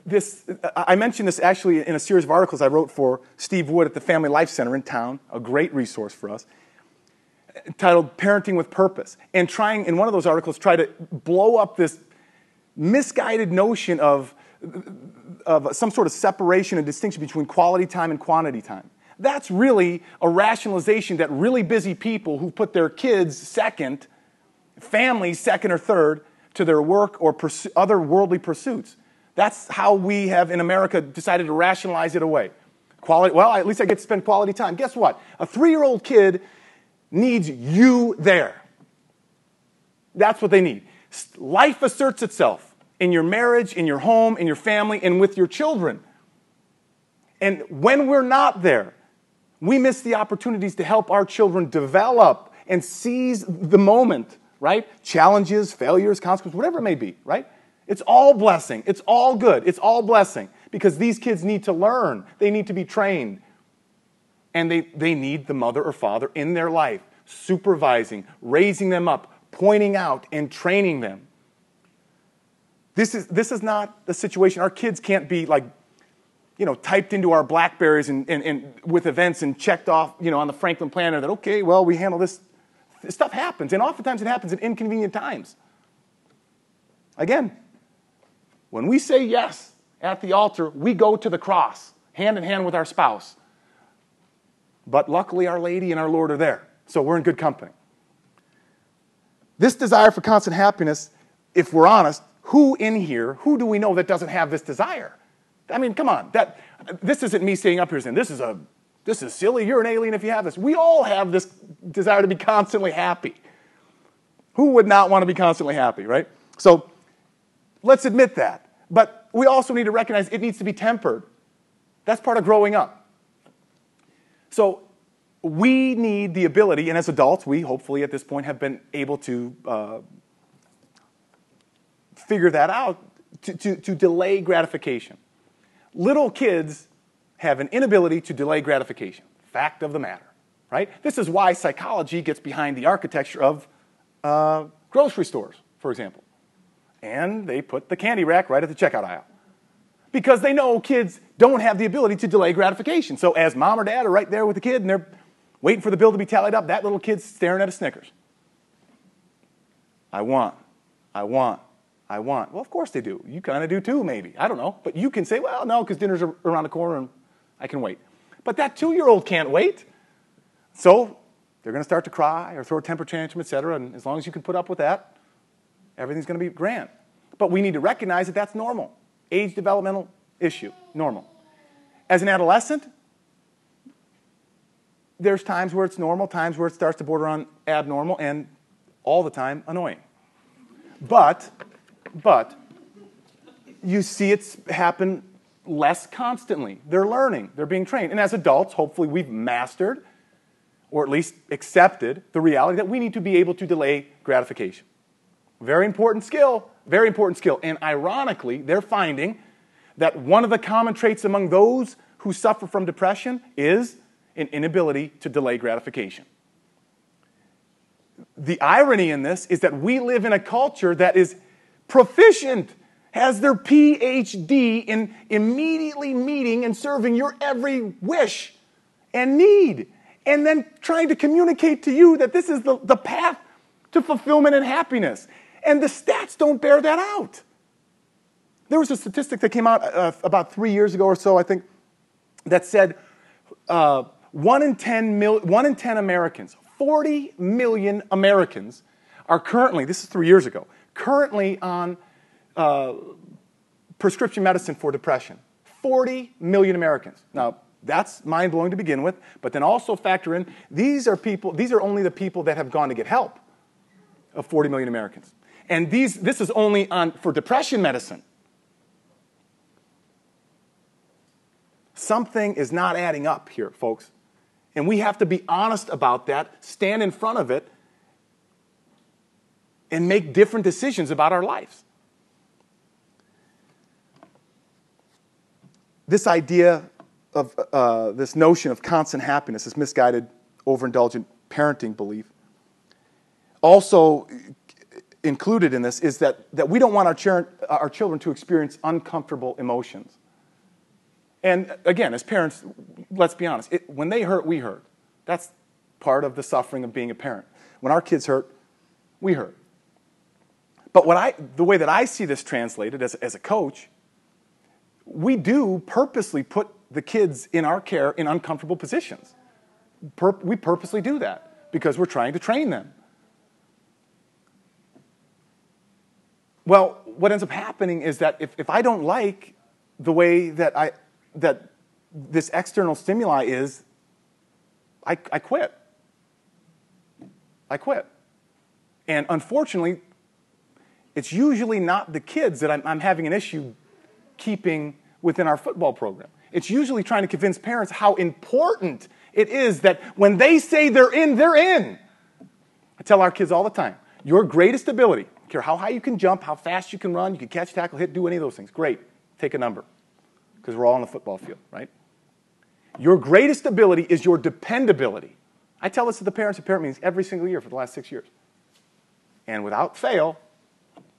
this, I mentioned this actually in a series of articles I wrote for Steve Wood at the Family Life Center in town, a great resource for us, titled Parenting with Purpose. And trying, in one of those articles, try to blow up this misguided notion of, of some sort of separation and distinction between quality time and quantity time. That's really a rationalization that really busy people who put their kids second, families second or third, to their work or other worldly pursuits that's how we have in America decided to rationalize it away. Quality, well, at least I get to spend quality time. Guess what? A three year old kid needs you there. That's what they need. Life asserts itself in your marriage, in your home, in your family, and with your children. And when we're not there, we miss the opportunities to help our children develop and seize the moment, right? Challenges, failures, consequences, whatever it may be, right? It's all blessing. It's all good. It's all blessing because these kids need to learn, they need to be trained. And they, they need the mother or father in their life, supervising, raising them up, pointing out, and training them. This is, this is not the situation. Our kids can't be like, you know, typed into our Blackberries and, and, and with events and checked off, you know, on the Franklin planner that, okay, well, we handle this. this stuff happens, and oftentimes it happens at inconvenient times. Again, when we say yes at the altar, we go to the cross, hand in hand with our spouse. But luckily, Our Lady and our Lord are there, so we're in good company. This desire for constant happiness, if we're honest, who in here, who do we know that doesn't have this desire? I mean, come on. That, this isn't me staying up here saying this is, a, this is silly. You're an alien if you have this. We all have this desire to be constantly happy. Who would not want to be constantly happy, right? So let's admit that. But we also need to recognize it needs to be tempered. That's part of growing up. So we need the ability, and as adults, we hopefully at this point have been able to uh, figure that out to, to, to delay gratification. Little kids have an inability to delay gratification. Fact of the matter, right? This is why psychology gets behind the architecture of uh, grocery stores, for example. And they put the candy rack right at the checkout aisle. Because they know kids don't have the ability to delay gratification. So, as mom or dad are right there with the kid and they're waiting for the bill to be tallied up, that little kid's staring at a Snickers. I want, I want, I want. Well, of course they do. You kind of do too, maybe. I don't know. But you can say, well, no, because dinner's around the corner and I can wait. But that two year old can't wait. So they're going to start to cry or throw a temper tantrum, et cetera. And as long as you can put up with that, everything's going to be grand. But we need to recognize that that's normal. Age developmental issue, normal. As an adolescent, there's times where it's normal, times where it starts to border on abnormal, and all the time annoying. But but you see it happen less constantly. They're learning, they're being trained. And as adults, hopefully, we've mastered or at least accepted the reality that we need to be able to delay gratification. Very important skill, very important skill. And ironically, they're finding that one of the common traits among those who suffer from depression is an inability to delay gratification. The irony in this is that we live in a culture that is proficient, has their PhD in immediately meeting and serving your every wish and need, and then trying to communicate to you that this is the, the path to fulfillment and happiness. And the stats don't bear that out. There was a statistic that came out uh, about three years ago or so, I think, that said uh, one, in 10 mil- one in 10 Americans, 40 million Americans, are currently, this is three years ago, currently on uh, prescription medicine for depression 40 million Americans. Now, that's mind blowing to begin with, but then also factor in these are people, these are only the people that have gone to get help of 40 million Americans. And these, this is only on, for depression medicine. Something is not adding up here, folks. And we have to be honest about that, stand in front of it, and make different decisions about our lives. This idea of uh, this notion of constant happiness, this misguided, overindulgent parenting belief, also included in this is that, that we don't want our, children, our children to experience uncomfortable emotions. And again, as parents, let's be honest, it, when they hurt, we hurt. That's part of the suffering of being a parent. When our kids hurt, we hurt. But what I, the way that I see this translated as, as a coach, we do purposely put the kids in our care in uncomfortable positions. Pur- we purposely do that because we're trying to train them. Well, what ends up happening is that if, if I don't like the way that, I, that this external stimuli is, I, I quit. I quit. And unfortunately, it's usually not the kids that I'm, I'm having an issue keeping within our football program. It's usually trying to convince parents how important it is that when they say they're in, they're in. I tell our kids all the time your greatest ability, care how high you can jump, how fast you can run, you can catch, tackle, hit, do any of those things. Great. Take a number because we're all on the football field, right? Your greatest ability is your dependability. I tell this to the parents at parent meetings every single year for the last six years. And without fail,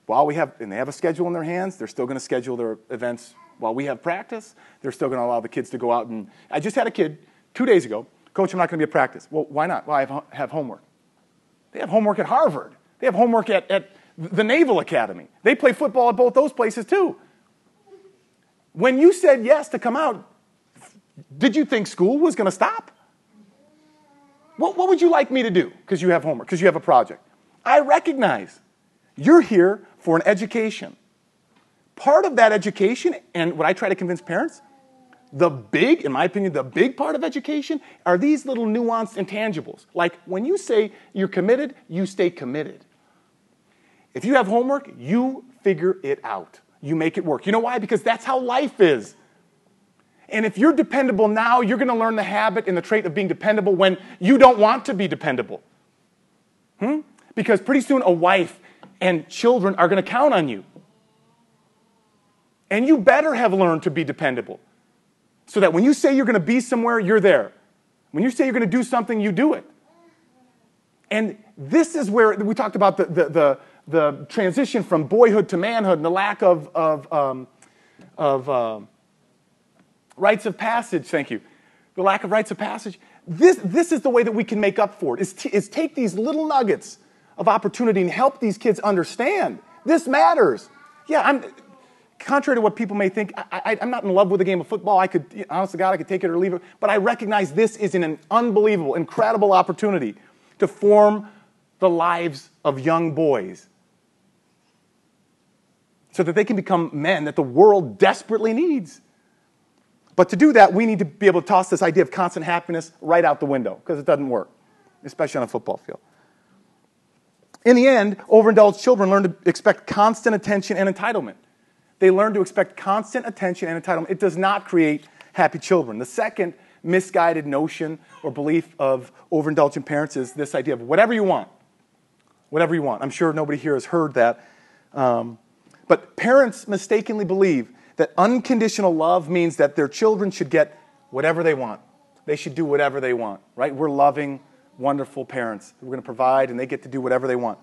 while we have, and they have a schedule in their hands, they're still going to schedule their events while we have practice. They're still going to allow the kids to go out and. I just had a kid two days ago, Coach, I'm not going to be at practice. Well, why not? Well, I have, have homework. They have homework at Harvard, they have homework at, at the Naval Academy. They play football at both those places too. When you said yes to come out, did you think school was going to stop? What, what would you like me to do? Because you have homework, because you have a project. I recognize you're here for an education. Part of that education, and what I try to convince parents, the big, in my opinion, the big part of education are these little nuanced intangibles. Like when you say you're committed, you stay committed. If you have homework, you figure it out. You make it work. You know why? Because that's how life is. And if you're dependable now, you're going to learn the habit and the trait of being dependable when you don't want to be dependable. Hmm? Because pretty soon a wife and children are going to count on you. And you better have learned to be dependable. So that when you say you're going to be somewhere, you're there. When you say you're going to do something, you do it. And this is where we talked about the, the, the, the transition from boyhood to manhood and the lack of, of, um, of uh, rites of passage. Thank you. The lack of rites of passage. This, this is the way that we can make up for it, is, t- is take these little nuggets of opportunity and help these kids understand this matters. Yeah, I'm, contrary to what people may think, I, am not in love with the game of football. I could, honest to God, I could take it or leave it. But I recognize this is an unbelievable, incredible opportunity to form the lives of young boys so that they can become men that the world desperately needs. But to do that, we need to be able to toss this idea of constant happiness right out the window because it doesn't work, especially on a football field. In the end, overindulged children learn to expect constant attention and entitlement. They learn to expect constant attention and entitlement. It does not create happy children. The second misguided notion or belief of overindulgent parents is this idea of whatever you want. Whatever you want. I'm sure nobody here has heard that. Um, but parents mistakenly believe that unconditional love means that their children should get whatever they want. They should do whatever they want, right? We're loving, wonderful parents. We're going to provide, and they get to do whatever they want.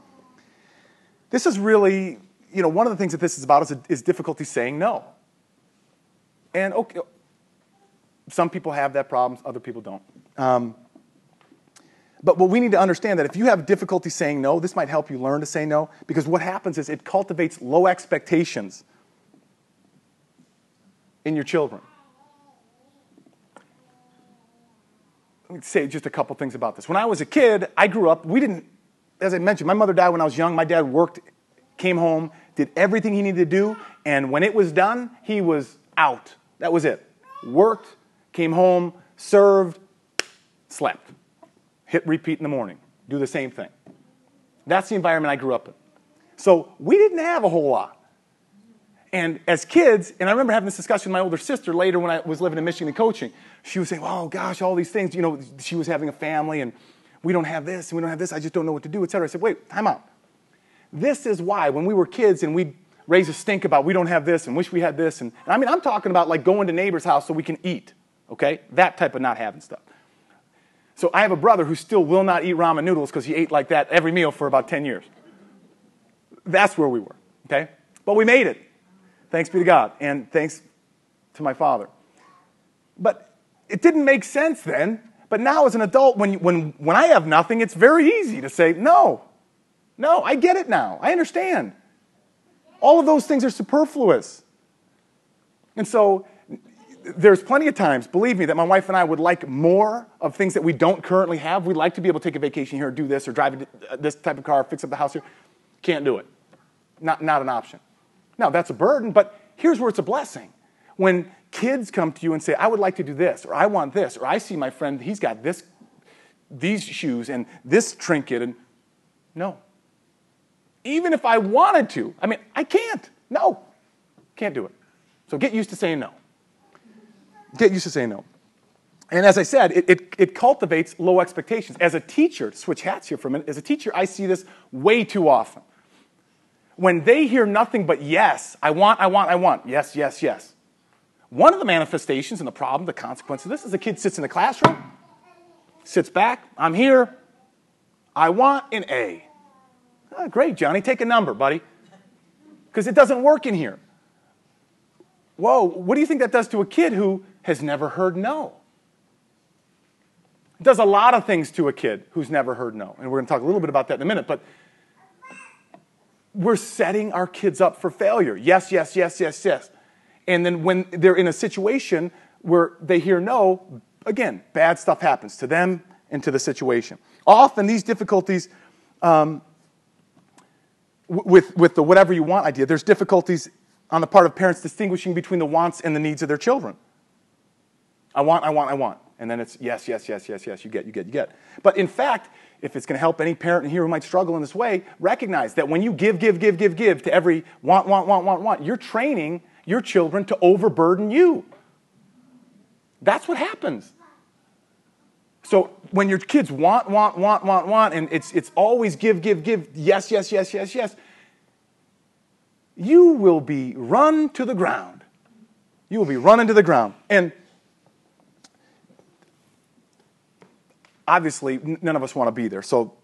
This is really you know, one of the things that this is about is, is difficulty saying no. And okay, some people have that problem, other people don't. Um, but what we need to understand that if you have difficulty saying no, this might help you learn to say no, because what happens is it cultivates low expectations in your children. Let me say just a couple things about this. When I was a kid, I grew up, we didn't, as I mentioned, my mother died when I was young. My dad worked, came home, did everything he needed to do, and when it was done, he was out. That was it. Worked, came home, served, slept. Hit repeat in the morning. Do the same thing. That's the environment I grew up in. So we didn't have a whole lot. And as kids, and I remember having this discussion with my older sister later when I was living in Michigan and coaching. She was saying, oh gosh, all these things. You know, she was having a family and we don't have this and we don't have this. I just don't know what to do, et cetera. I said, wait, time out. This is why when we were kids and we'd raise a stink about we don't have this and wish we had this. And, and I mean, I'm talking about like going to neighbor's house so we can eat, okay? That type of not having stuff. So I have a brother who still will not eat ramen noodles because he ate like that every meal for about 10 years. That's where we were, okay? But we made it. Thanks be to God. And thanks to my father. But it didn't make sense then. But now, as an adult, when, when, when I have nothing, it's very easy to say, no, no, I get it now. I understand. All of those things are superfluous. And so there's plenty of times, believe me, that my wife and I would like more of things that we don't currently have. We'd like to be able to take a vacation here, do this, or drive uh, this type of car, fix up the house here. Can't do it. Not, not an option. Now, that's a burden, but here's where it's a blessing. When kids come to you and say, I would like to do this, or I want this, or I see my friend, he's got this, these shoes and this trinket, and no, even if I wanted to. I mean, I can't. No, can't do it. So get used to saying no. Get used to saying no. And as I said, it, it, it, cultivates low expectations. As a teacher, switch hats here for a minute, as a teacher, I see this way too often. When they hear nothing but yes, I want, I want, I want, yes, yes, yes. One of the manifestations and the problem, the consequence of this is a kid sits in the classroom, sits back, I'm here, I want an A. Oh, great, Johnny, take a number, buddy. Because it doesn't work in here. Whoa, what do you think that does to a kid who has never heard no? It does a lot of things to a kid who's never heard no. And we're going to talk a little bit about that in a minute. But we're setting our kids up for failure. Yes, yes, yes, yes, yes. And then when they're in a situation where they hear no, again, bad stuff happens to them and to the situation. Often these difficulties um, with, with the whatever you want idea, there's difficulties on the part of parents distinguishing between the wants and the needs of their children. I want, I want, I want. And then it's yes, yes, yes, yes, yes, you get, you get, you get. But in fact, if it's going to help any parent in here who might struggle in this way, recognize that when you give, give, give, give, give to every want, want, want, want, want, you're training your children to overburden you. That's what happens. So when your kids want, want, want, want, want, and it's, it's always give, give, give, yes, yes, yes, yes, yes, you will be run to the ground. You will be run into the ground. And obviously, none of us want to be there. So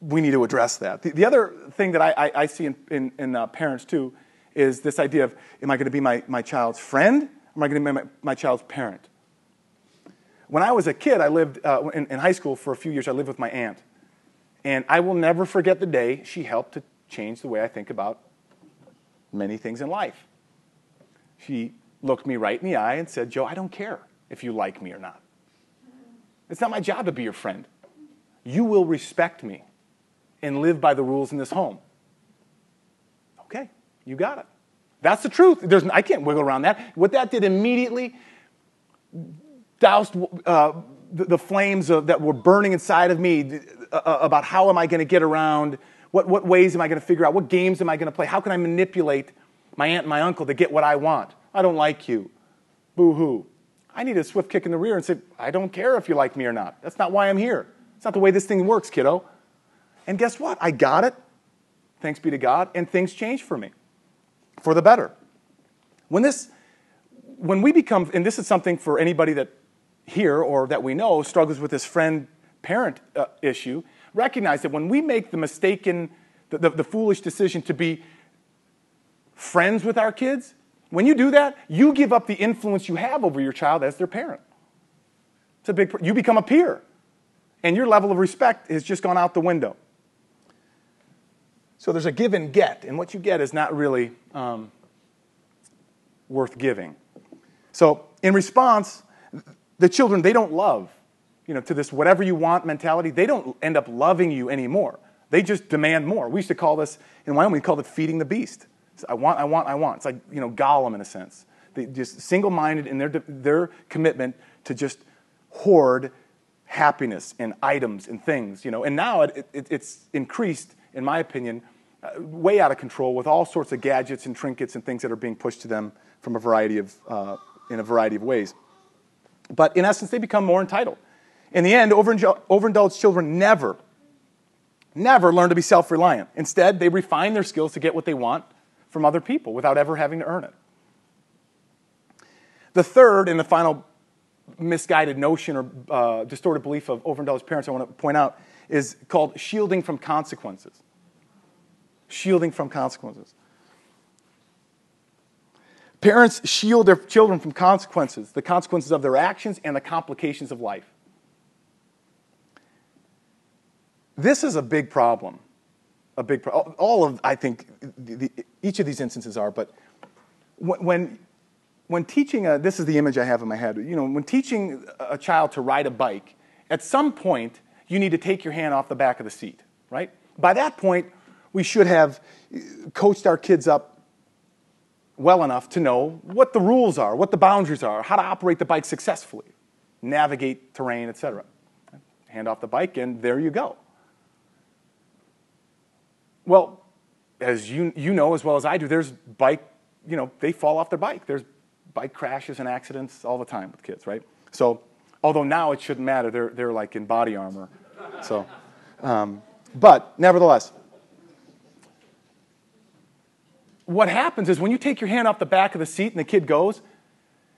we need to address that. The, the other thing that I, I, I see in, in, in uh, parents too is this idea of am I going to be my, my child's friend? Am I going to be my, my child's parent? When I was a kid, I lived uh, in, in high school for a few years, I lived with my aunt. And I will never forget the day she helped to change the way I think about many things in life. She looked me right in the eye and said, Joe, I don't care if you like me or not. It's not my job to be your friend. You will respect me and live by the rules in this home. Okay, you got it. That's the truth. There's, I can't wiggle around that. What that did immediately doused uh, the, the, flames of, that were burning inside of me uh, uh about how am I going to get around, what, what ways am I going to figure out, what games am I going to play, how can I manipulate my aunt and my uncle to get what I want. I don't like you. Boo hoo. I need a swift kick in the rear and say, I don't care if you like me or not. That's not why I'm here. It's not the way this thing works, kiddo. And guess what? I got it. Thanks be to God. And things changed for me for the better. When this, when we become, and this is something for anybody that here or that we know struggles with this friend parent uh, issue, recognize that when we make the mistaken, the, the, the foolish decision to be friends with our kids, when you do that, you give up the influence you have over your child as their parent. It's a big, you become a peer, and your level of respect has just gone out the window. So there's a give and get, and what you get is not really um, worth giving. So in response, the children they don't love, you know, to this whatever you want mentality. They don't end up loving you anymore. They just demand more. We used to call this in Wyoming. We called it feeding the beast. I want, I want, I want. It's like, you know, Gollum in a sense. They just single minded in their, their commitment to just hoard happiness and items and things, you know. And now it, it, it's increased, in my opinion, uh, way out of control with all sorts of gadgets and trinkets and things that are being pushed to them from a variety of, uh, in a variety of ways. But in essence, they become more entitled. In the end, overindulged children never, never learn to be self reliant. Instead, they refine their skills to get what they want from other people without ever having to earn it. The third and the final misguided notion or uh, distorted belief of overindulged parents I want to point out is called shielding from consequences. Shielding from consequences. Parents shield their children from consequences, the consequences of their actions and the complications of life. This is a big problem a big problem. All of, I think, the, the, each of these instances are, but when, when teaching, a, this is the image I have in my head, you know, when teaching a child to ride a bike, at some point, you need to take your hand off the back of the seat, right? By that point, we should have coached our kids up well enough to know what the rules are, what the boundaries are, how to operate the bike successfully, navigate terrain, etc. Hand off the bike, and there you go. Well, as you, you know as well as I do, there's bike, you know, they fall off their bike. There's bike crashes and accidents all the time with kids, right? So, although now it shouldn't matter, they're, they're like in body armor. So, um, but nevertheless, what happens is when you take your hand off the back of the seat and the kid goes,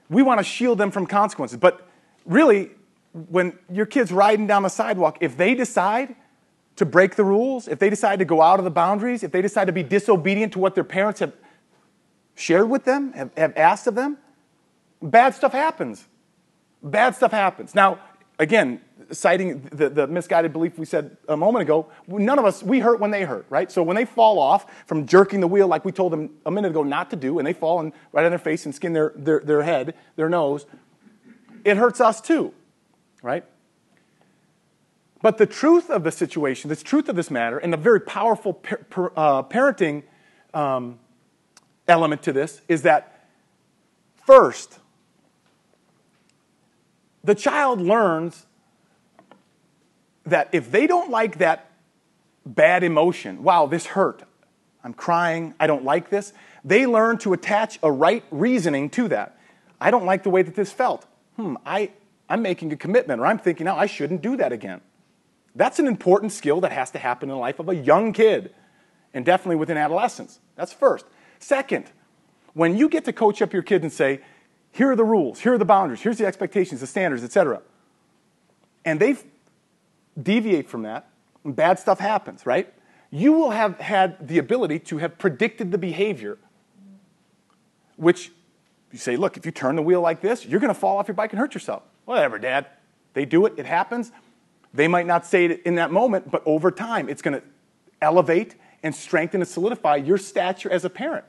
we want to shield them from consequences. But really, when your kid's riding down the sidewalk, if they decide to break the rules, if they decide to go out of the boundaries, if they decide to be disobedient to what their parents have shared with them, have, have asked of them, bad stuff happens. Bad stuff happens. Now, again, citing the, the, misguided belief we said a moment ago, none of us, we hurt when they hurt, right? So when they fall off from jerking the wheel like we told them a minute ago not to do, and they fall and right on their face and skin their, their, their head, their nose, it hurts us too, right? But the truth of the situation, the truth of this matter, and the very powerful uh, parenting um, element to this is that first, the child learns that if they don't like that bad emotion, wow, this hurt, I'm crying, I don't like this, they learn to attach a right reasoning to that. I don't like the way that this felt. Hmm, I, I'm making a commitment, or I'm thinking now I shouldn't do that again. That's an important skill that has to happen in the life of a young kid, and definitely within adolescence. That's first. Second, when you get to coach up your kids and say, here are the rules, here are the boundaries, here's the expectations, the standards, etc., and they deviate from that, and bad stuff happens, right? You will have had the ability to have predicted the behavior, which you say, look, if you turn the wheel like this, you're going to fall off your bike and hurt yourself. Whatever, Dad. They do it, it happens. They might not say it in that moment, but over time, it's going to elevate and strengthen and solidify your stature as a parent.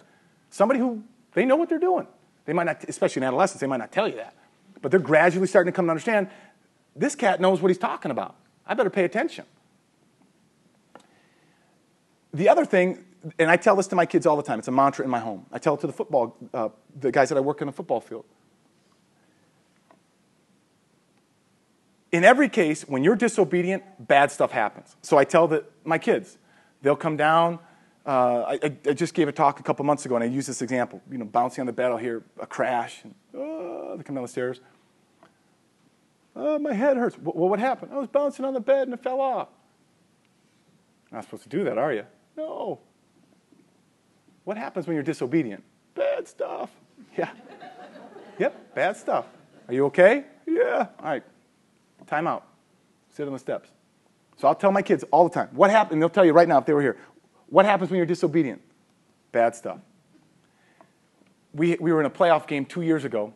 Somebody who they know what they're doing. They might not, especially in adolescence, they might not tell you that. But they're gradually starting to come to understand this cat knows what he's talking about. I better pay attention. The other thing, and I tell this to my kids all the time, it's a mantra in my home. I tell it to the football, uh, the guys that I work in the football field. In every case, when you're disobedient, bad stuff happens. So I tell the, my kids, they'll come down. Uh, I, I, just gave a talk a couple months ago, and I use this example. You know, bouncing on the bed, I'll hear a crash, and oh, they come down the stairs. Oh, my head hurts. Well, what happened? I was bouncing on the bed and it fell off. You're not supposed to do that, are you? No. What happens when you're disobedient? Bad stuff. [LAUGHS] Yeah. yep, bad stuff. Are you okay? Yeah. All right. Time out. Sit on the steps. So I'll tell my kids all the time. What happened? They'll tell you right now if they were here. What happens when you're disobedient? Bad stuff. We, we were in a playoff game two years ago,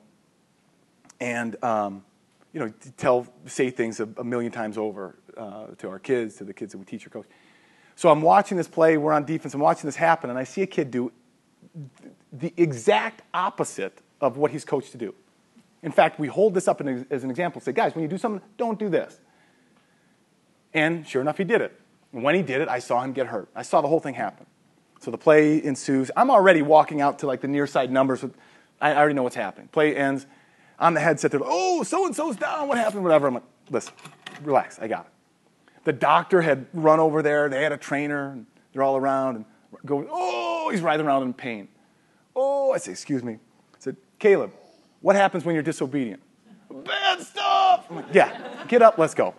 and um, you know, tell, say things a, a million times over uh, to our kids, to the kids that we teach or coach. So I'm watching this play, we're on defense, I'm watching this happen, and I see a kid do the exact opposite of what he's coached to do. In fact, we hold this up as an example. Say, guys, when you do something, don't do this. And sure enough, he did it. And when he did it, I saw him get hurt. I saw the whole thing happen. So the play ensues. I'm already walking out to like the near side numbers. With, I already know what's happening. Play ends on the headset. They're like, oh, so and so's down. What happened? Whatever. I'm like, listen, relax. I got it. The doctor had run over there. They had a trainer. And they're all around and going, oh, he's writhing around in pain. Oh, I say, excuse me. I said, Caleb, what happens when you're disobedient? Bad stuff. Like, yeah, get up, let's go.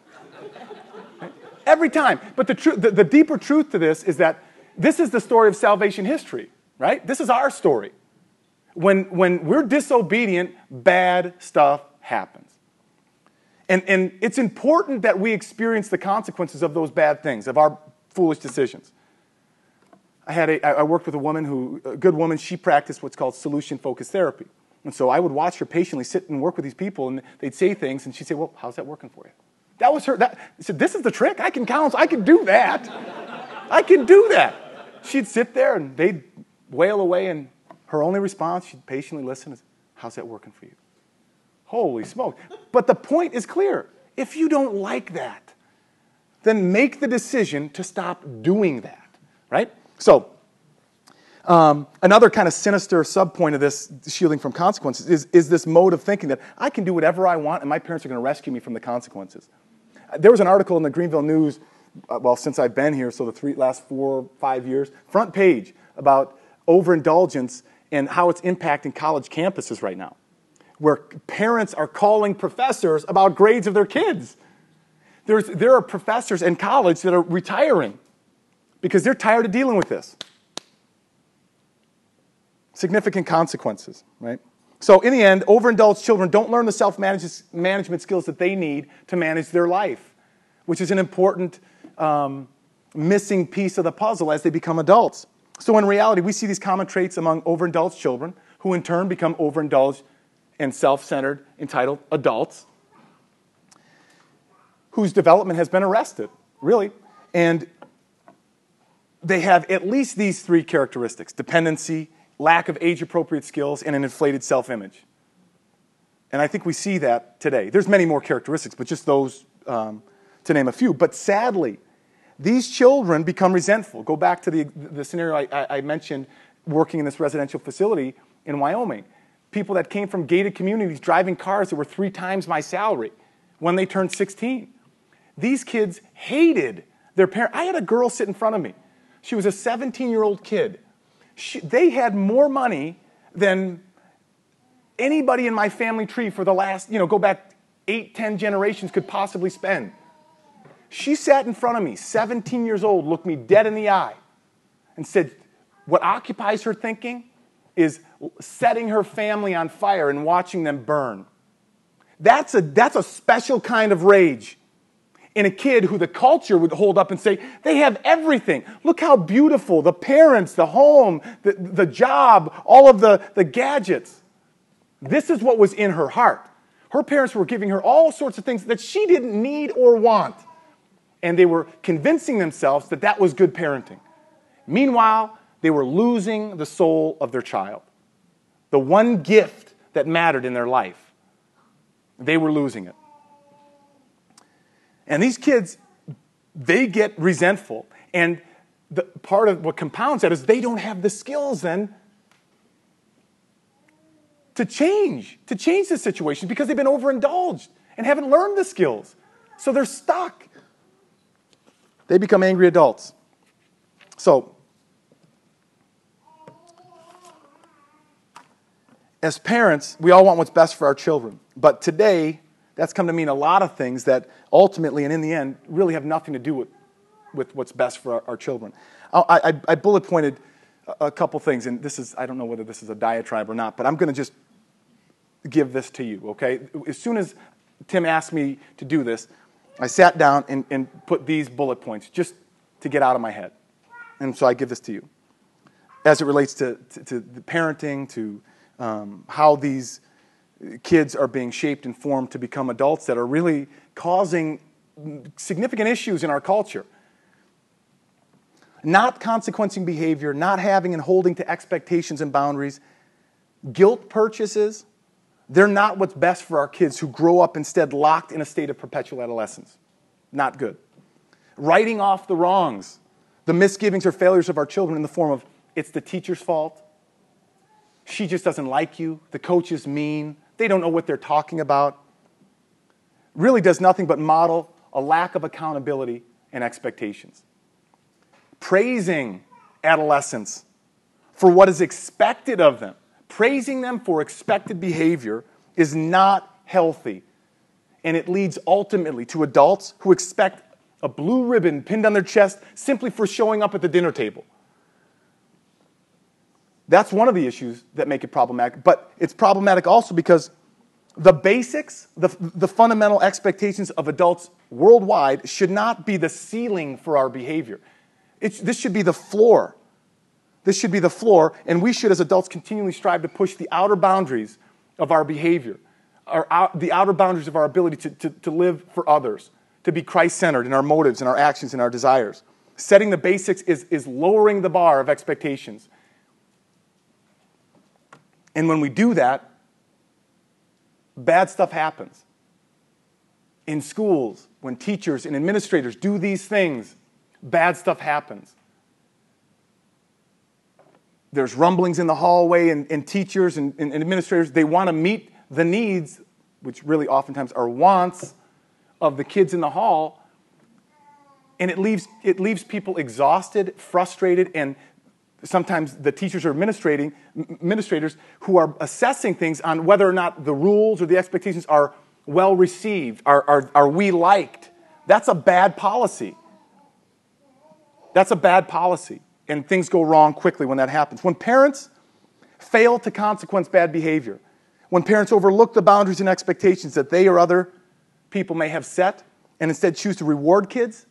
Every time. But the, tr- the, the deeper truth to this is that this is the story of salvation history, right? This is our story. When, when we're disobedient, bad stuff happens. And, and it's important that we experience the consequences of those bad things, of our foolish decisions. I, had a, I worked with a woman who, a good woman, she practiced what's called solution focused therapy. And so I would watch her patiently sit and work with these people, and they'd say things, and she'd say, Well, how's that working for you? That was her. That, said, This is the trick. I can counsel. I can do that. I can do that. She'd sit there, and they'd wail away, and her only response, she'd patiently listen, is, How's that working for you? Holy smoke. But the point is clear. If you don't like that, then make the decision to stop doing that, right? So, um, another kind of sinister subpoint of this shielding from consequences is, is this mode of thinking that I can do whatever I want and my parents are going to rescue me from the consequences. There was an article in the Greenville News, uh, well, since I've been here, so the three, last four, five years, front page about overindulgence and how it's impacting college campuses right now, where parents are calling professors about grades of their kids. There's, there are professors in college that are retiring because they're tired of dealing with this. Significant consequences, right? So, in the end, overindulged children don't learn the self management skills that they need to manage their life, which is an important um, missing piece of the puzzle as they become adults. So, in reality, we see these common traits among overindulged children, who in turn become overindulged and self centered, entitled adults, whose development has been arrested, really. And they have at least these three characteristics dependency, lack of age appropriate skills, and an inflated self image. And I think we see that today. There's many more characteristics, but just those um, to name a few. But sadly, these children become resentful. Go back to the, the scenario I, I mentioned working in this residential facility in Wyoming. People that came from gated communities driving cars that were three times my salary when they turned 16. These kids hated their parents. I had a girl sit in front of me. She was a 17 year old kid she, they had more money than anybody in my family tree for the last, you know, go back eight, ten generations could possibly spend. She sat in front of me, 17 years old, looked me dead in the eye, and said, What occupies her thinking is setting her family on fire and watching them burn. That's a, that's a special kind of rage in a kid who the culture would hold up and say, they have everything. Look how beautiful the parents, the home, the, the job, all of the, the gadgets. This is what was in her heart. Her parents were giving her all sorts of things that she didn't need or want. And they were convincing themselves that that was good parenting. Meanwhile, they were losing the soul of their child. The one gift that mattered in their life. They were losing it. And these kids, they get resentful. And the, part of what compounds that is they don't have the skills then to change, to change the situation because they've been overindulged and haven't learned the skills. So they're stuck. They become angry adults. So, as parents, we all want what's best for our children. But today, that's come to mean a lot of things that ultimately and in the end really have nothing to do with, with what's best for our, our children. I, I, I, bullet pointed a, a couple things, and this is, I don't know whether this is a diatribe or not, but I'm going to just give this to you, okay? As soon as Tim asked me to do this, I sat down and, and put these bullet points just to get out of my head. And so I give this to you. As it relates to, to, to parenting, to um, how these kids are being shaped and formed to become adults that are really causing significant issues in our culture. Not consequencing behavior, not having and holding to expectations and boundaries, guilt purchases, they're not what's best for our kids who grow up instead locked in a state of perpetual adolescence. Not good. Writing off the wrongs, the misgivings or failures of our children in the form of it's the teacher's fault, she just doesn't like you, the coach is mean, they don't know what they're talking about, really does nothing but model a lack of accountability and expectations. Praising adolescents for what is expected of them, praising them for expected behavior, is not healthy. And it leads ultimately to adults who expect a blue ribbon pinned on their chest simply for showing up at the dinner table. That's one of the issues that make it problematic. But it's problematic also because the basics, the, the fundamental expectations of adults worldwide should not be the ceiling for our behavior. It's, this should be the floor. This should be the floor, and we should, as adults, continually strive to push the outer boundaries of our behavior, our, the outer boundaries of our ability to, to, to live for others, to be Christ centered in our motives and our actions and our desires. Setting the basics is, is lowering the bar of expectations and when we do that, bad stuff happens. In schools, when teachers and administrators do these things, bad stuff happens. There's rumblings in the hallway, and, and teachers and, and administrators, they want to meet the needs, which really oftentimes are wants, of the kids in the hall. And it leaves, it leaves people exhausted, frustrated, and sometimes the teachers or administrating, administrators who are assessing things on whether or not the rules or the expectations are well received, are, are, are we liked. That's a bad policy. That's a bad policy. And things go wrong quickly when that happens. When parents fail to consequence bad behavior, when parents overlook the boundaries and expectations that they or other people may have set and instead choose to reward kids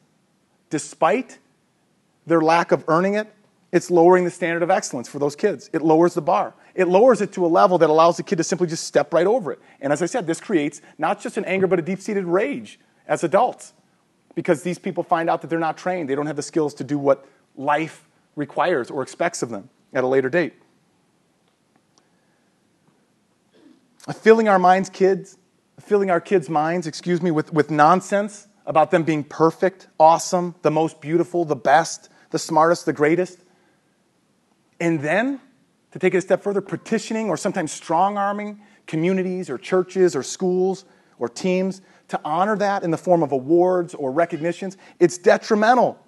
despite their lack of earning it, it's lowering the standard of excellence for those kids. It lowers the bar. It lowers it to a level that allows the kid to simply just step right over it. And as I said, this creates not just an anger, but a deep seated rage as adults because these people find out that they're not trained. They don't have the skills to do what life requires or expects of them at a later date. Filling our minds, kids, filling our kids' minds, excuse me, with, with nonsense about them being perfect, awesome, the most beautiful, the best, the smartest, the greatest. And then, to take it a step further, petitioning or sometimes strong arming communities or churches or schools or teams to honor that in the form of awards or recognitions, it's detrimental.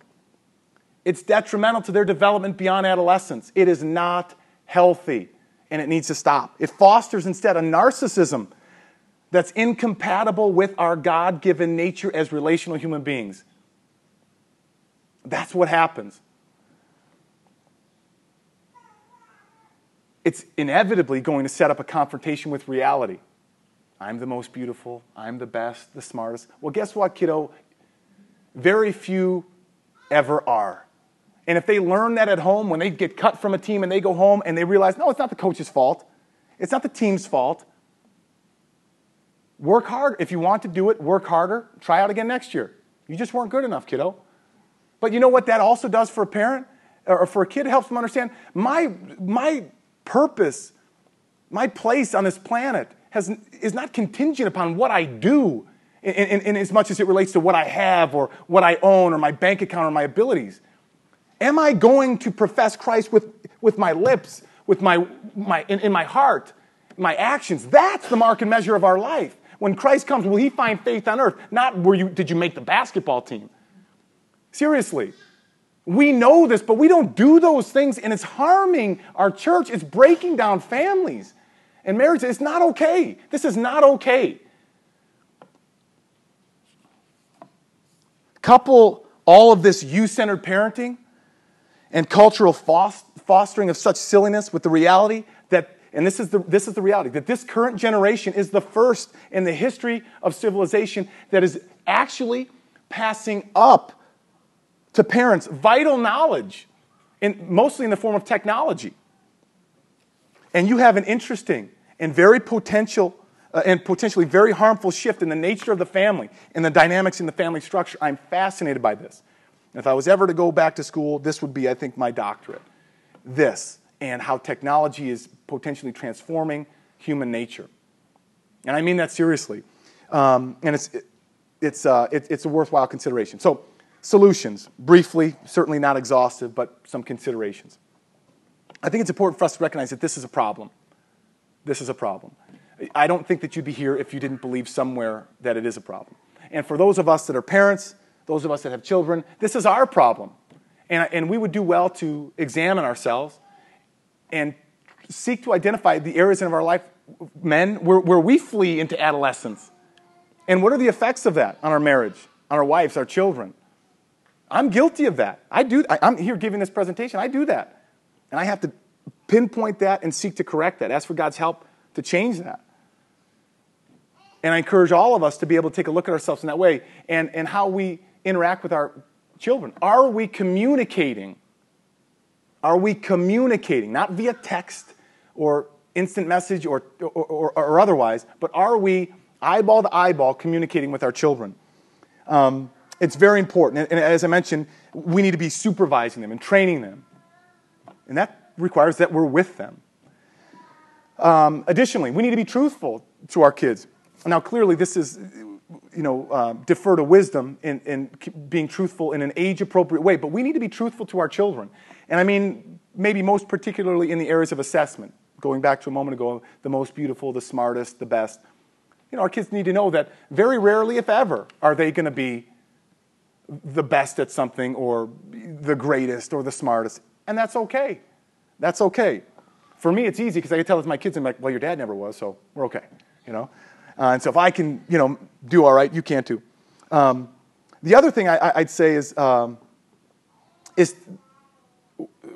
It's detrimental to their development beyond adolescence. It is not healthy and it needs to stop. It fosters instead a narcissism that's incompatible with our God given nature as relational human beings. That's what happens. It's inevitably going to set up a confrontation with reality. I'm the most beautiful, I'm the best, the smartest. Well, guess what, kiddo? Very few ever are. And if they learn that at home, when they get cut from a team and they go home and they realize, no, it's not the coach's fault, it's not the team's fault. Work hard. If you want to do it, work harder. Try out again next year. You just weren't good enough, kiddo. But you know what that also does for a parent or for a kid? It helps them understand my, my purpose, my place on this planet has, is not contingent upon what I do in, in, in as much as it relates to what I have or what I own or my bank account or my abilities. Am I going to profess Christ with, with my lips, with my, my, in, in my heart, my actions? That's the mark and measure of our life. When Christ comes, will he find faith on earth? Not were you, did you make the basketball team? Seriously. We know this, but we don't do those things, and it's harming our church. It's breaking down families and marriage. It's not okay. This is not okay. Couple all of this you centered parenting and cultural fostering of such silliness with the reality that, and this is, the, this is the reality, that this current generation is the first in the history of civilization that is actually passing up to parents vital knowledge, in, mostly in the form of technology. And you have an interesting and very potential uh, and potentially very harmful shift in the nature of the family and the dynamics in the family structure. I'm fascinated by this. If I was ever to go back to school, this would be, I think, my doctorate. This and how technology is potentially transforming human nature. And I mean that seriously. Um, and it's, it, it's, uh, it, it's a worthwhile consideration. So, solutions, briefly, certainly not exhaustive, but some considerations. I think it's important for us to recognize that this is a problem. This is a problem. I don't think that you'd be here if you didn't believe somewhere that it is a problem. And for those of us that are parents, those of us that have children, this is our problem. And, and we would do well to examine ourselves and seek to identify the areas in our life, men, where, where we flee into adolescence. And what are the effects of that on our marriage, on our wives, our children? I'm guilty of that. I do, I, I'm here giving this presentation. I do that. And I have to pinpoint that and seek to correct that. Ask for God's help to change that. And I encourage all of us to be able to take a look at ourselves in that way and, and how we interact with our children. Are we communicating? Are we communicating, not via text or instant message or, or, or, or otherwise, but are we eyeball to eyeball communicating with our children? Um, it's very important. And, as I mentioned, we need to be supervising them and training them. And that requires that we're with them. Um, additionally, we need to be truthful to our kids. Now, clearly, this is, you know, uh, defer to wisdom in, in being truthful in an age appropriate way, but we need to be truthful to our children. And I mean, maybe most particularly in the areas of assessment. Going back to a moment ago, the most beautiful, the smartest, the best. You know, our kids need to know that very rarely, if ever, are they going to be the best at something or the greatest or the smartest. And that's okay. That's okay. For me, it's easy because I can tell my kids, I'm like, well, your dad never was, so we're okay, you know? Uh, and so if I can, you know, do all right, you can too. Um, the other thing I, would say is, um, is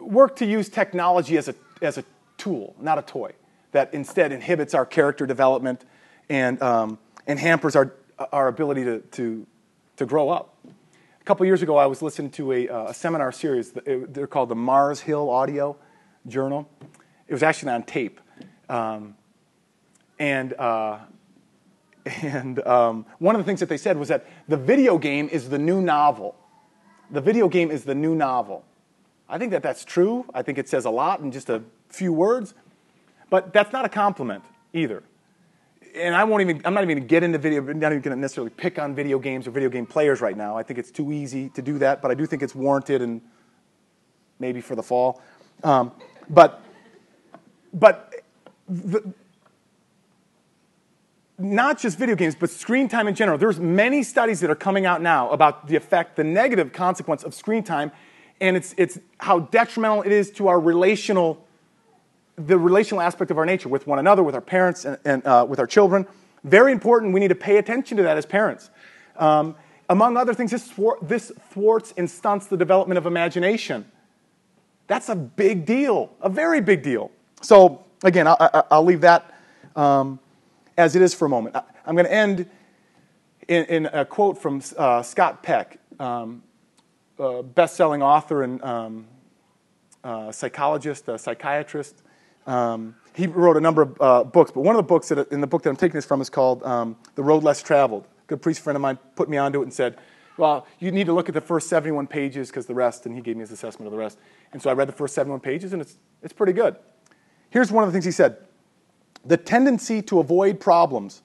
work to use technology as a, as a tool, not a toy, that instead inhibits our character development and, um, and hampers our, our ability to, to, to grow up. Couple years ago, I was listening to a, uh, a seminar series. They're called the Mars Hill Audio Journal. It was actually on tape. Um, and uh, [LAUGHS] and um, one of the things that they said was that the video game is the new novel. The video game is the new novel. I think that that's true. I think it says a lot in just a few words. But that's not a compliment either. And I won't even, I'm not even to get into video, I'm not even going to necessarily pick on video games or video game players right now. I think it's too easy to do that, but I do think it's warranted and maybe for the fall. Um, but, but the, not just video games, but screen time in general. There's many studies that are coming out now about the effect, the negative consequence of screen time, and it's, it's how detrimental it is to our relational, the relational aspect of our nature with one another, with our parents, and, and uh, with our children. Very important. We need to pay attention to that as parents. Um, among other things, this, this thwarts and stunts the development of imagination. That's a big deal, a very big deal. So, again, I'll, I'll leave that. Um, as it is for a moment. I'm going to end in, in, a quote from uh, Scott Peck, um, best selling author and um, uh, psychologist, a psychiatrist. Um, he wrote a number of uh, books, but one of the books that, in the book that I'm taking this from is called um, The Road Less Traveled. A good priest friend of mine put me onto it and said, well, you need to look at the first 71 pages because the rest, and he gave me his assessment of the rest. And so I read the first 71 pages, and it's, it's pretty good. Here's one of the things he said the tendency to avoid problems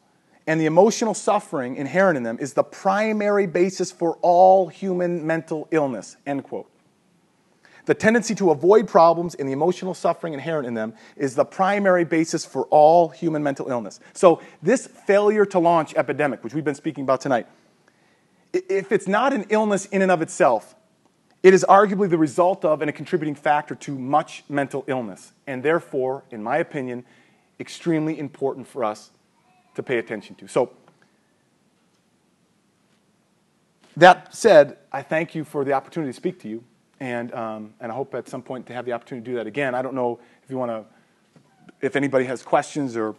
and the emotional suffering inherent in them is the primary basis for all human mental illness, end quote. The tendency to avoid problems and the emotional suffering inherent in them is the primary basis for all human mental illness. So, this failure to launch epidemic, which we've been speaking about tonight, if it's not an illness in and of itself, it is arguably the result of and a contributing factor to much mental illness. And therefore, in my opinion, extremely important for us to pay attention to. So, that said, I thank you for the opportunity to speak to you, and, um, and I hope at some point to have the opportunity to do that again. I don't know if you want to, if anybody has questions or